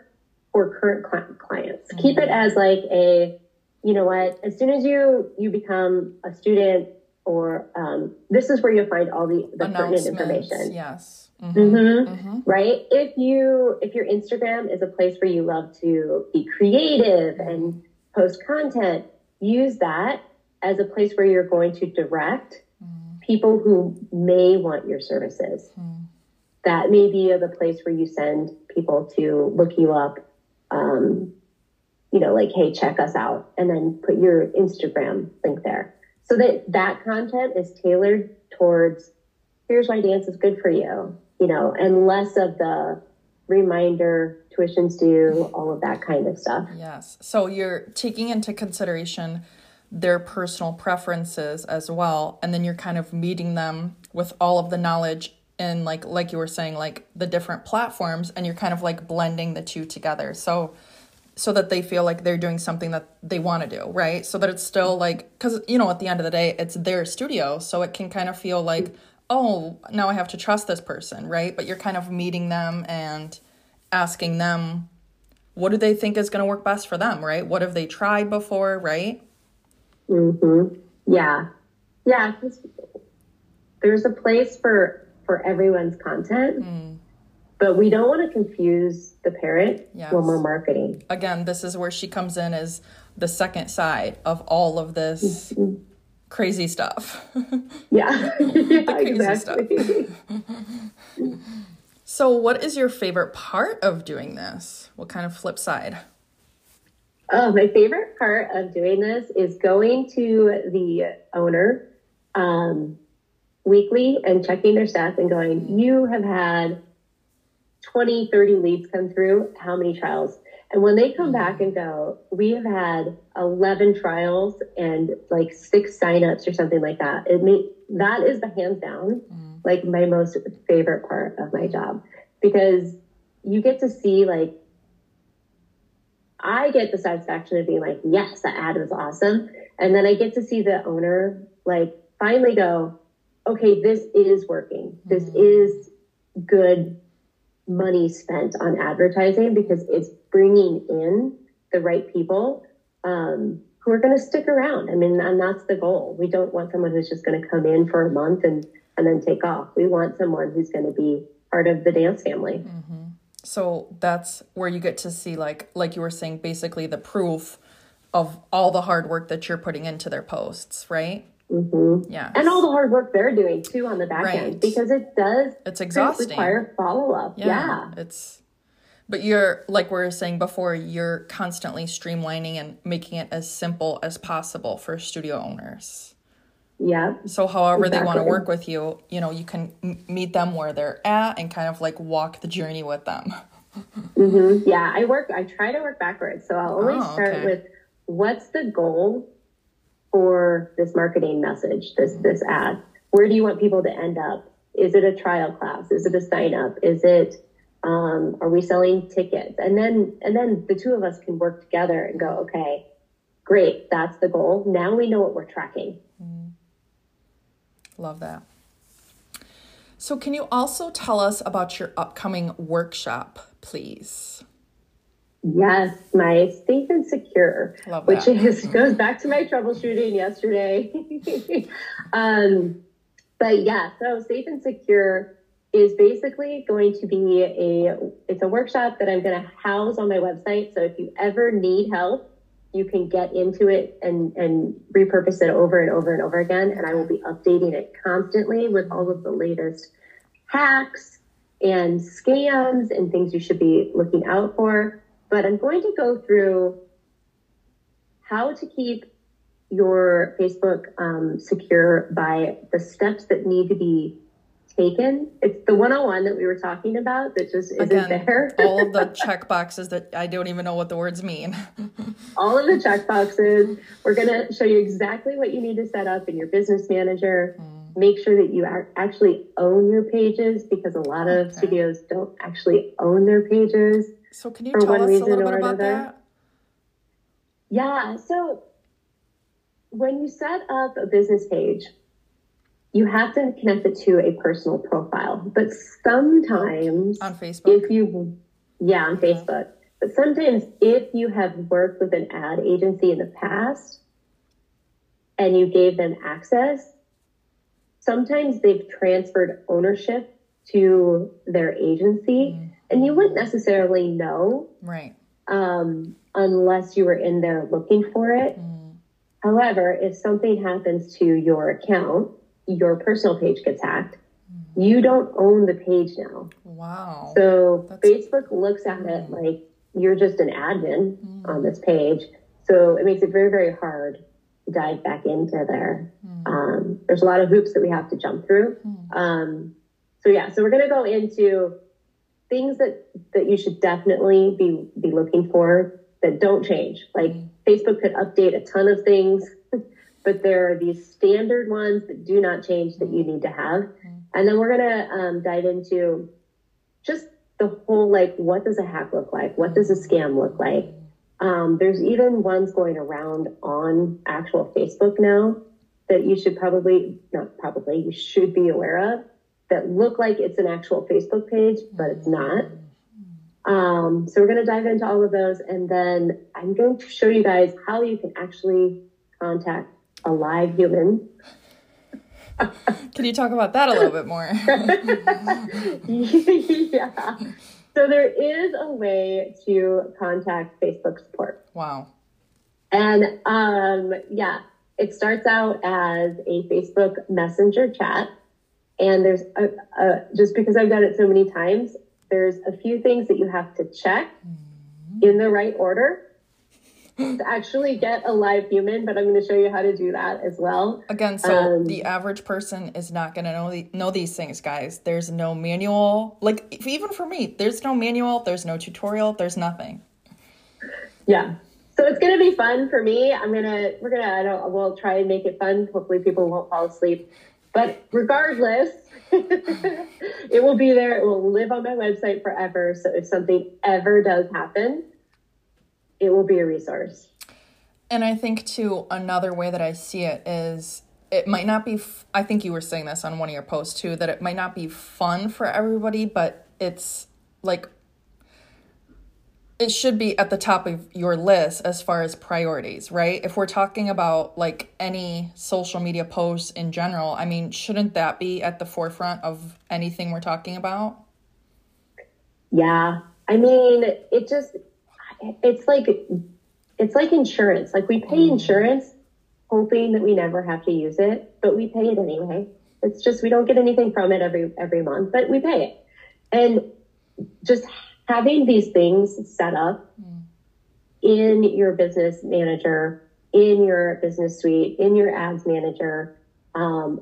for current clients. Mm-hmm. Keep it as like a, you know what, as soon as you you become a student or um, this is where you'll find all the, the pertinent information. Yes. Mm-hmm. Mm-hmm. mm-hmm. Right. If you if your Instagram is a place where you love to be creative and post content, use that as a place where you're going to direct people who may want your services. Hmm. That may be the place where you send people to look you up, um, you know, like, hey, check us out, and then put your Instagram link there. So that that content is tailored towards here's why dance is good for you, you know, and less of the reminder, tuition's due, all of that kind of stuff. Yes. So you're taking into consideration their personal preferences as well and then you're kind of meeting them with all of the knowledge in like like you were saying like the different platforms and you're kind of like blending the two together so so that they feel like they're doing something that they want to do right so that it's still like because you know at the end of the day it's their studio so it can kind of feel like oh now i have to trust this person right but you're kind of meeting them and asking them what do they think is going to work best for them right what have they tried before right Mm-hmm. Yeah. Yeah. There's a place for, for everyone's content. Mm. But we don't want to confuse the parent yes. when we're marketing. Again, this is where she comes in as the second side of all of this mm-hmm. crazy stuff. yeah. yeah crazy exactly. stuff. so, what is your favorite part of doing this? What kind of flip side? Oh, my favorite part of doing this is going to the owner um, weekly and checking their stats and going, you have had 20, 30 leads come through. How many trials? And when they come back and go, we have had 11 trials and like six signups or something like that. It may, that is the hands down, mm. like my most favorite part of my job because you get to see like I get the satisfaction of being like, yes, that ad was awesome. And then I get to see the owner like finally go, okay, this is working. This mm-hmm. is good money spent on advertising because it's bringing in the right people um, who are going to stick around. I mean, and that's the goal. We don't want someone who's just going to come in for a month and, and then take off. We want someone who's going to be part of the dance family. Mm-hmm so that's where you get to see like like you were saying basically the proof of all the hard work that you're putting into their posts right mm-hmm. yeah and all the hard work they're doing too on the back right. end because it does it's exhausting require follow-up yeah, yeah it's but you're like we were saying before you're constantly streamlining and making it as simple as possible for studio owners yeah. So, however exactly. they want to work with you, you know, you can m- meet them where they're at and kind of like walk the journey with them. mm-hmm. Yeah, I work. I try to work backwards. So I'll always oh, start okay. with what's the goal for this marketing message, this this ad. Where do you want people to end up? Is it a trial class? Is it a sign up? Is it um, are we selling tickets? And then and then the two of us can work together and go, okay, great, that's the goal. Now we know what we're tracking. Love that. So, can you also tell us about your upcoming workshop, please? Yes, my safe and secure, which is, goes back to my troubleshooting yesterday. um, but yeah, so safe and secure is basically going to be a it's a workshop that I'm going to house on my website. So if you ever need help, you can get into it and and repurpose it over and over and over again. And I will be updating it constantly with all of the latest hacks and scams and things you should be looking out for. But I'm going to go through how to keep your Facebook um, secure by the steps that need to be taken. It's the 101 that we were talking about that just isn't Again, there. all of the check boxes that I don't even know what the words mean. all of the check boxes. We're going to show you exactly what you need to set up in your business manager. Mm. Make sure that you actually own your pages because a lot of okay. studios don't actually own their pages. So can you tell us a little bit about that? Yeah. So when you set up a business page, you have to connect it to a personal profile. But sometimes on Facebook, if you, yeah, on Facebook. But sometimes if you have worked with an ad agency in the past and you gave them access, sometimes they've transferred ownership to their agency mm. And you wouldn't necessarily know. Right. Um, unless you were in there looking for it. Mm. However, if something happens to your account, your personal page gets hacked, mm. you don't own the page now. Wow. So That's... Facebook looks at it mm. like you're just an admin mm. on this page. So it makes it very, very hard to dive back into there. Mm. Um, there's a lot of hoops that we have to jump through. Mm. Um, so yeah, so we're going to go into things that, that you should definitely be, be looking for that don't change. Like. Facebook could update a ton of things but there are these standard ones that do not change that you need to have. And then we're going to um, dive into just the whole like, what does a hack look like? What does a scam look like? Um, there's even ones going around on actual Facebook now that you should probably, not probably, you should be aware of that look like it's an actual Facebook page, but it's not. Um, so we're going to dive into all of those. And then I'm going to show you guys how you can actually contact a live human. Can you talk about that a little bit more? yeah. So there is a way to contact Facebook support. Wow. And um, yeah, it starts out as a Facebook Messenger chat. And there's a, a, just because I've done it so many times, there's a few things that you have to check mm-hmm. in the right order to actually get a live human, but I'm going to show you how to do that as well. Again, so um, the average person is not going to know the, know these things, guys. There's no manual. Like even for me, there's no manual, there's no tutorial, there's nothing. Yeah. So it's going to be fun for me. I'm going to we're going to I don't we'll try and make it fun. Hopefully people won't fall asleep. But regardless, it will be there. It will live on my website forever. So if something ever does happen, it will be a resource. And I think too another way that I see it is it might not be f- I think you were saying this on one of your posts too that it might not be fun for everybody, but it's like it should be at the top of your list as far as priorities, right? If we're talking about like any social media posts in general, I mean, shouldn't that be at the forefront of anything we're talking about? Yeah. I mean, it just it's like it's like insurance. Like we pay mm. insurance hoping that we never have to use it, but we pay it anyway. It's just we don't get anything from it every every month, but we pay it. And just having these things set up mm. in your business manager, in your business suite, in your ads manager, um,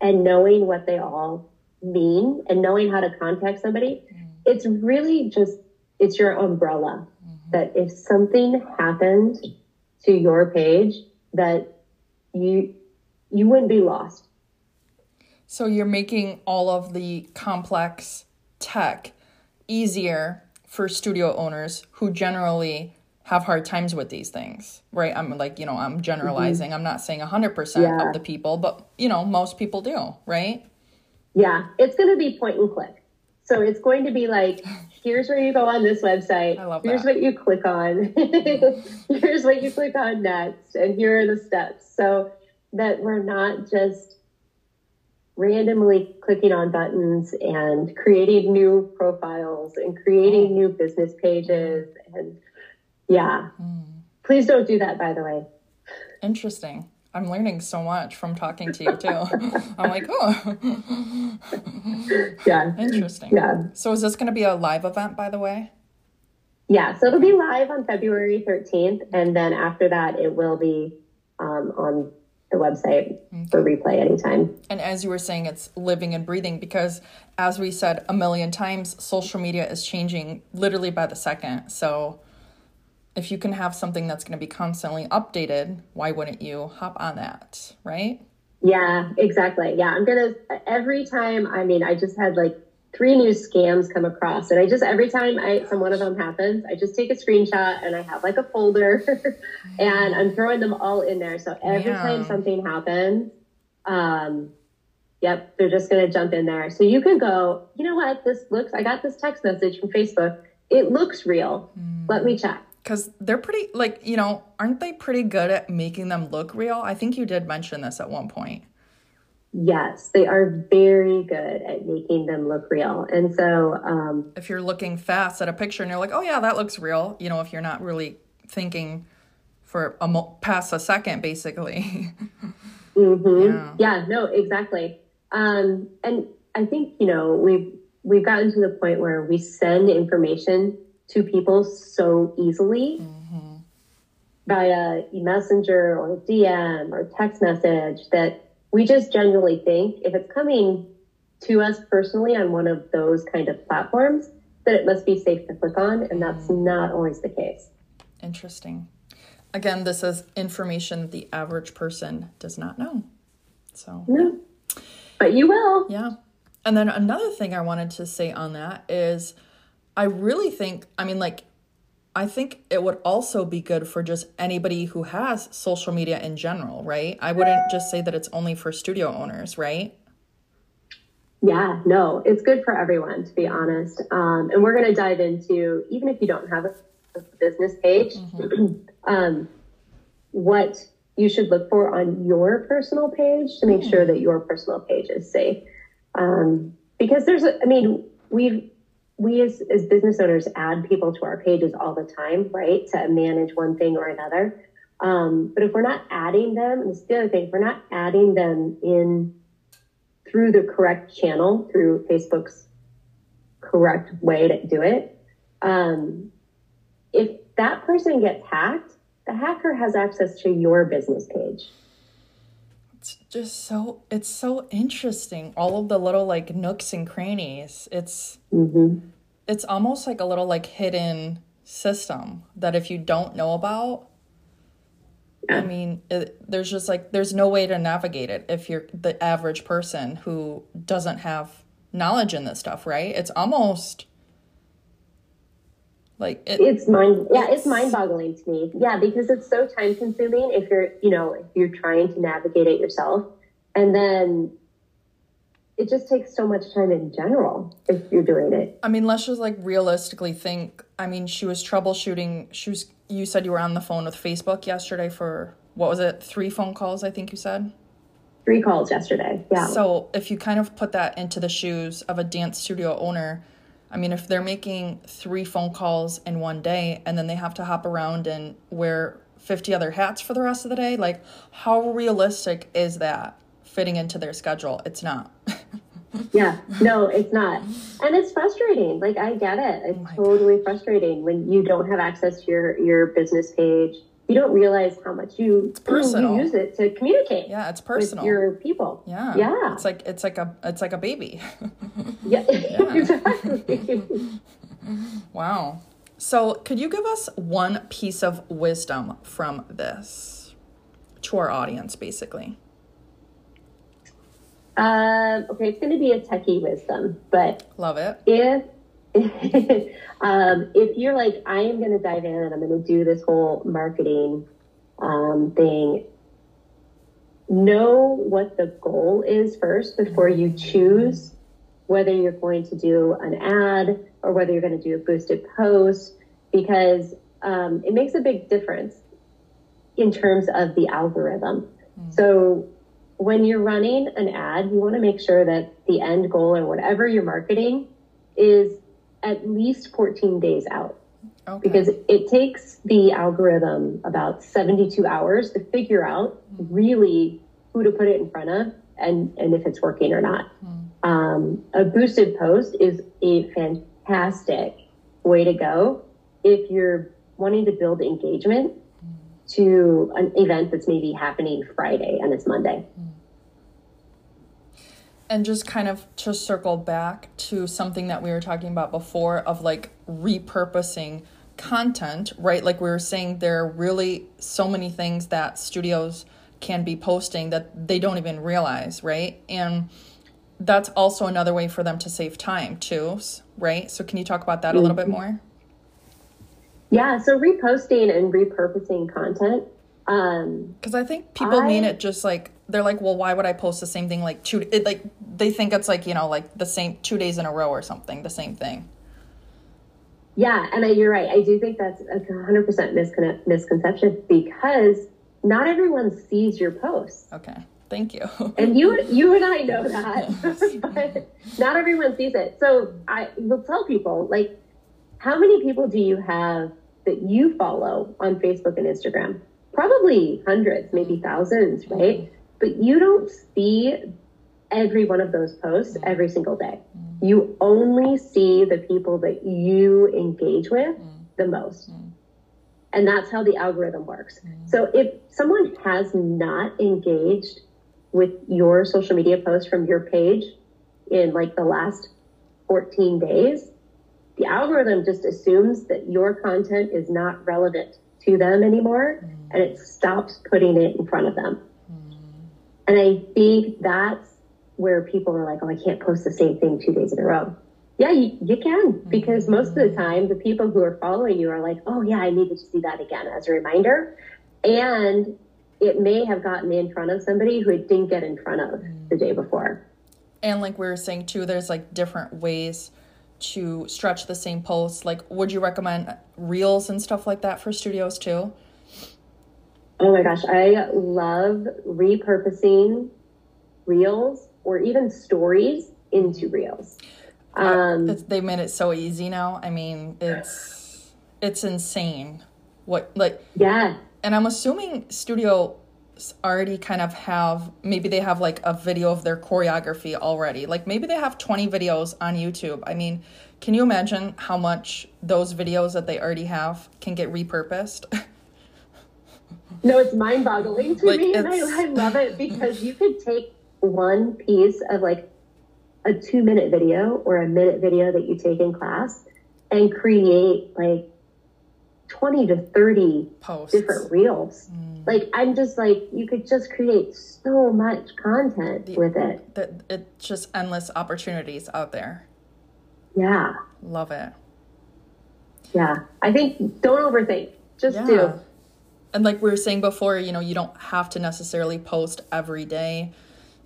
and knowing what they all mean and knowing how to contact somebody, mm. it's really just it's your umbrella that if something happened to your page that you you wouldn't be lost so you're making all of the complex tech easier for studio owners who generally have hard times with these things right i'm like you know i'm generalizing mm-hmm. i'm not saying 100% yeah. of the people but you know most people do right yeah it's going to be point and click so it's going to be like here's where you go on this website. I love here's that. what you click on. here's what you click on next. And here are the steps. So that we're not just randomly clicking on buttons and creating new profiles and creating new business pages. And yeah, please don't do that, by the way. Interesting. I'm learning so much from talking to you too. I'm like, oh, Yeah. interesting. Yeah. So is this going to be a live event, by the way? Yeah. So it'll be live on February 13th. And then after that, it will be um, on the website for replay anytime. And as you were saying, it's living and breathing because, as we said a million times, social media is changing literally by the second. So, if you can have something that's going to be constantly updated, why wouldn't you hop on that, right? Yeah, exactly. Yeah, I'm gonna every time. I mean, I just had like three new scams come across, and I just every time I some one of them happens, I just take a screenshot and I have like a folder, and I'm throwing them all in there. So every Yeah. time something happens, um, yep, they're just gonna jump in there. So you can go. You know what? This looks. I got this text message from Facebook. It looks real. Let me check. Because they're pretty, like, you know, aren't they pretty good at making them look real? I think you did mention this at one point. Yes, they are very good at making them look real. And so, um, If you're looking fast at a picture and you're like, oh, yeah, that looks real, you know, if you're not really thinking for a mo- past a second, basically. mhm. yeah. no, exactly. Um, and I think, you know, we've, we've gotten to the point where we send information to people so easily via a messenger or DM or text message that we just generally think if it's coming to us personally on one of those kind of platforms, that it must be safe to click on. And that's mm. not always the case. Interesting. Again, this is information that the average person does not know. So, No. But you will. yeah. And then another thing I wanted to say on that is I really think, I mean, like, I think it would also be good for just anybody who has social media in general, right? I wouldn't just say that it's only for studio owners, right? Yeah, no, it's good for everyone, to be honest. Um, and we're going to dive into, even if you don't have a a business page, um, what you should look for on your personal page to make sure that your personal page is safe. Um, because there's, a, I mean, we've, we as, as business owners add people to our pages all the time, right? To manage one thing or another. Um, but if we're not adding them, and it's the other thing, if we're not adding them in through the correct channel, through Facebook's correct way to do it, um, if that person gets hacked, the hacker has access to your business page. It's just so it's so interesting. All of the little like nooks and crannies. It's mm-hmm. it's almost like a little like hidden system that if you don't know about, I mean, it, there's just like there's no way to navigate it if you're the average person who doesn't have knowledge in this stuff, right? It's almost like it, It's mind, yeah, it's mind boggling to me. Yeah, because it's so time consuming if you're, you know, if you're trying to navigate it yourself. And then it just takes so much time in general if you're doing it. I mean, let's just like realistically think. I mean, she was troubleshooting. She was. You said you were on the phone with Facebook yesterday for what was it? Three phone calls, I think you said. Three calls yesterday. Yeah. So if you kind of put that into the shoes of a dance studio owner, I mean, if they're making three phone calls in one day and then they have to hop around and wear 50 other hats for the rest of the day, like how realistic is that fitting into their schedule? It's not. Yeah, no, it's not. And it's frustrating. Like I get it. It's oh totally frustrating when you don't have access to your your business page. You don't realize how much you, personal. you use it to communicate yeah, it's with personal. your people. yeah. Yeah. It's like it's like a it's like a baby. Yeah. exactly. Wow. So, could you give us one piece of wisdom from this to our audience, basically? um, okay, it's going to be a techie wisdom, but Love it. if um, if you're like, I am going to dive in and I'm going to do this whole marketing um, thing, know what the goal is first before you choose whether you're going to do an ad or whether you're going to do a boosted post, because um, it makes a big difference in terms of the algorithm. So when you're running an ad, you want to make sure that the end goal or whatever you're marketing is at least 14 days out. Okay. Because it takes the algorithm about 72 hours to figure out really who to put it in front of and, and if it's working or not. Mm. Um, a boosted post is a fantastic way to go if you're wanting to build engagement to an event that's maybe happening Friday and it's Monday. And just kind of to circle back to something that we were talking about before of like repurposing content, right? Like we were saying, there are really so many things that studios can be posting that they don't even realize, right? And that's also another way for them to save time too, right? So can you talk about that a little bit mm-hmm. more? Yeah, so reposting and repurposing content. Um, because I think people I, mean it just like they're like, well, why would I post the same thing like two? It, like they think it's like you know like the same two days in a row or something, the same thing. Yeah, and I, you're right. I do think that's a hundred percent misconception because not everyone sees your posts. Okay, thank you. and you, you and I know that, but not everyone sees it. So I will tell people like, how many people do you have that you follow on Facebook and Instagram? Probably hundreds, maybe thousands, right? But you don't see every one of those posts mm-hmm. every single day. Mm-hmm. You only see the people that you engage with the most. And that's how the algorithm works. So if someone has not engaged with your social media post from your page in like the last 14 days, the algorithm just assumes that your content is not relevant to them anymore mm. and it stops putting it in front of them. And I think that's where people are like, oh, I can't post the same thing two days in a row. Yeah, you, you can, because mm-hmm. most of the time, the people who are following you are like, oh, yeah, I needed to see that again as a reminder. And it may have gotten in front of somebody who it didn't get in front of mm-hmm. the day before. And like we were saying too, there's like different ways to stretch the same post? Like, would you recommend reels and stuff like that for studios too? Oh my gosh, I love repurposing reels or even stories into reels. Um, uh, they made it so easy now. I mean, it's it's insane. What like yeah. And I'm assuming studio already kind of have maybe they have like a video of their choreography already. Like maybe they have 20 videos on YouTube. I mean, can you imagine how much those videos that they already have can get repurposed? no, it's mind boggling to like, me. And I, I love it because you could take one piece of like a two minute video or a minute video that you take in class and create like 20 to 30 Posts. different reels. Mm. Like, I'm just like, you could just create so much content the, with it. The, it's just endless opportunities out there. Yeah. Love it. Yeah. I think don't overthink. Just yeah. do. And like we were saying before, you know, you don't have to necessarily post every day.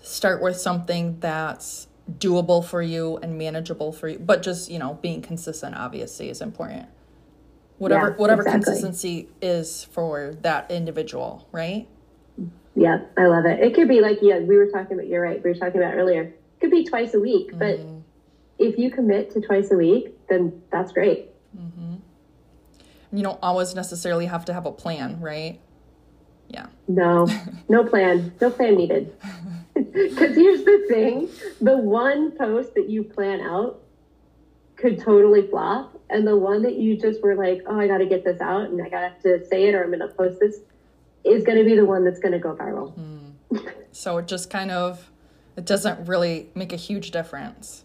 Start with something that's doable for you and manageable for you, but just, you know, being consistent obviously is important whatever yeah, whatever exactly. consistency is for that individual, right? Yeah, I love it. It could be like yeah, we were talking about. You're right. We were talking about earlier. It could be twice a week, mm-hmm. but if you commit to twice a week, then that's great. You don't always necessarily have to have a plan, right? Yeah. No, no plan. No plan needed. Because here's the thing: the one post that you plan out could totally flop. And the one that you just were like, oh, I got to get this out and I got to say it or I'm going to post this is going to be the one that's going to go viral. Mm. so it just kind of, it doesn't really make a huge difference.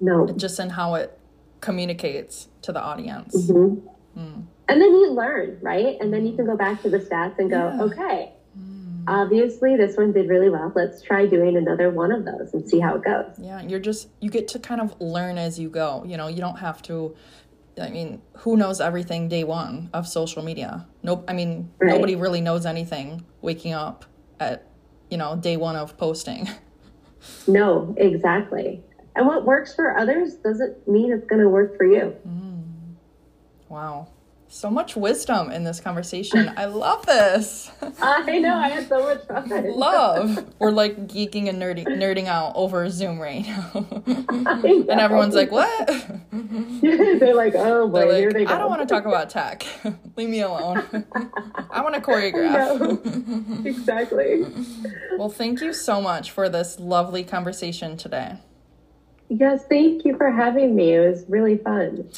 No. Just in how it communicates to the audience. Mm-hmm. Mm. And then you learn, right? And then you can go back to the stats and go, yeah. okay, obviously this one did really well. Let's try doing another one of those and see how it goes. Yeah, you're just you get to kind of learn as you go. You know, you don't have to I mean, who knows everything day one of social media? Nope. I mean, right. nobody really knows anything waking up at, you know, day one of posting. No, exactly. And what works for others doesn't mean it's going to work for you. Mm. Wow. So much wisdom in this conversation. I love this. I know. I had so much fun. Love. We're like geeking and nerding, nerding out over Zoom right now. and everyone's like, what? They're like, oh boy, They're here like, they go. I don't want to talk about tech. Leave me alone. I want to choreograph. exactly. Well, thank you so much for this lovely conversation today. Yes, thank you for having me. It was really fun.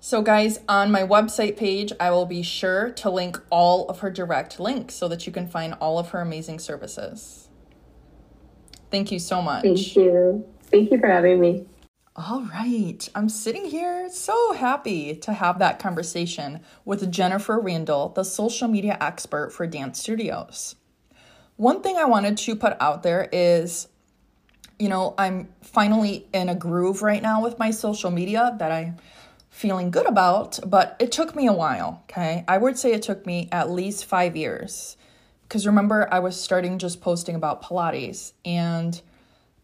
So, guys, on my website page, I will be sure to link all of her direct links so that you can find all of her amazing services. Thank you so much. Thank you. Thank you for having me. All right. I'm sitting here so happy to have that conversation with Jennifer Randall, the social media expert for Dance Studios. One thing I wanted to put out there is you know, I'm finally in a groove right now with my social media that I'm feeling good about, but it took me a while, okay? I would say it took me at least five years. Because remember, I was starting just posting about Pilates and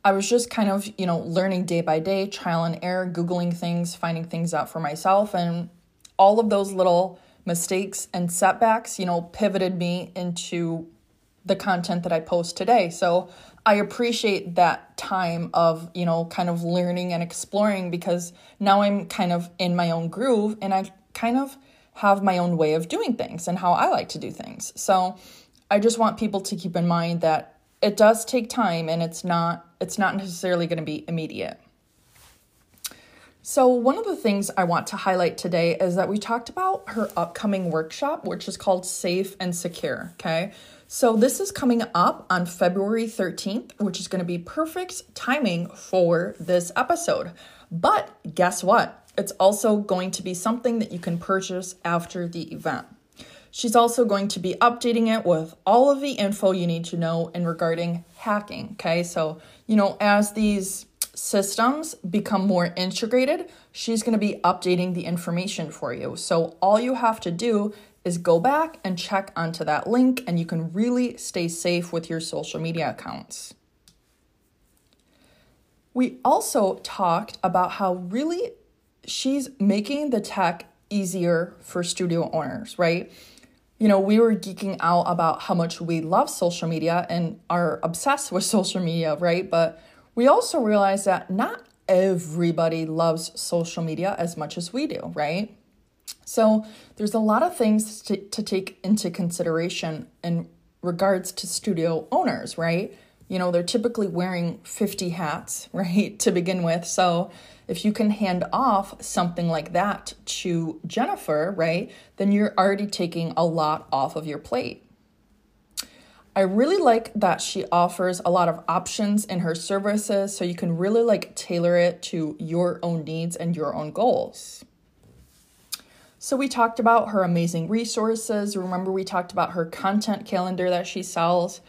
I was just kind of, you know, learning day by day, trial and error, Googling things, finding things out for myself. And all of those little mistakes and setbacks, you know, pivoted me into the content that I post today. So I appreciate that time of, you know, kind of learning and exploring because now I'm kind of in my own groove and I kind of have my own way of doing things and how I like to do things. So I just want people to keep in mind that it does take time and it's not it's not necessarily going to be immediate. So, one of the things I want to highlight today is that we talked about her upcoming workshop, which is called Safe and Secure. Okay. So, this is coming up on February 13th, which is going to be perfect timing for this episode. But guess what? It's also going to be something that you can purchase after the event. She's also going to be updating it with all of the info you need to know in regarding hacking. Okay. So, you know, as these systems become more integrated, she's going to be updating the information for you. So all you have to do is go back and check onto that link, and you can really stay safe with your social media accounts. We also talked about how really she's making the tech easier for studio owners, right? You know, we were geeking out about how much we love social media and are obsessed with social media, right? But we also realized that not everybody loves social media as much as we do, right? So there's a lot of things to, to take into consideration in regards to studio owners, right? You know, they're typically wearing 50 hats, right, to begin with. So if you can hand off something like that to Jennifer, right, then you're already taking a lot off of your plate. I really like that she offers a lot of options in her services so you can really like tailor it to your own needs and your own goals. So we talked about her amazing resources. Remember we talked about her content calendar that she sells.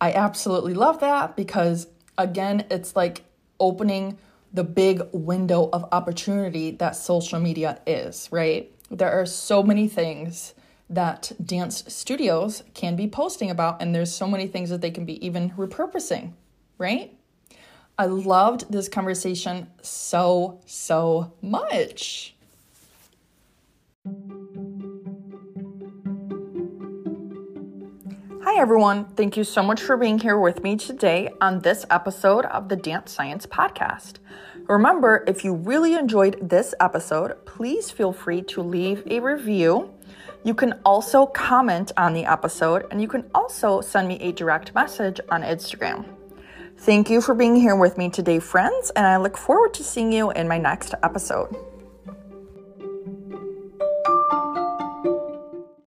I absolutely love that because again, it's like opening the big window of opportunity that social media is, right? There are so many things that dance studios can be posting about, and there's so many things that they can be even repurposing, right? I loved this conversation so, so much. Hi, everyone. Thank you so much for being here with me today on this episode of the Dance Science Podcast. Remember, if you really enjoyed this episode, please feel free to leave a review you can also comment on the episode and you can also send me a direct message on Instagram. Thank you for being here with me today, friends, and I look forward to seeing you in my next episode.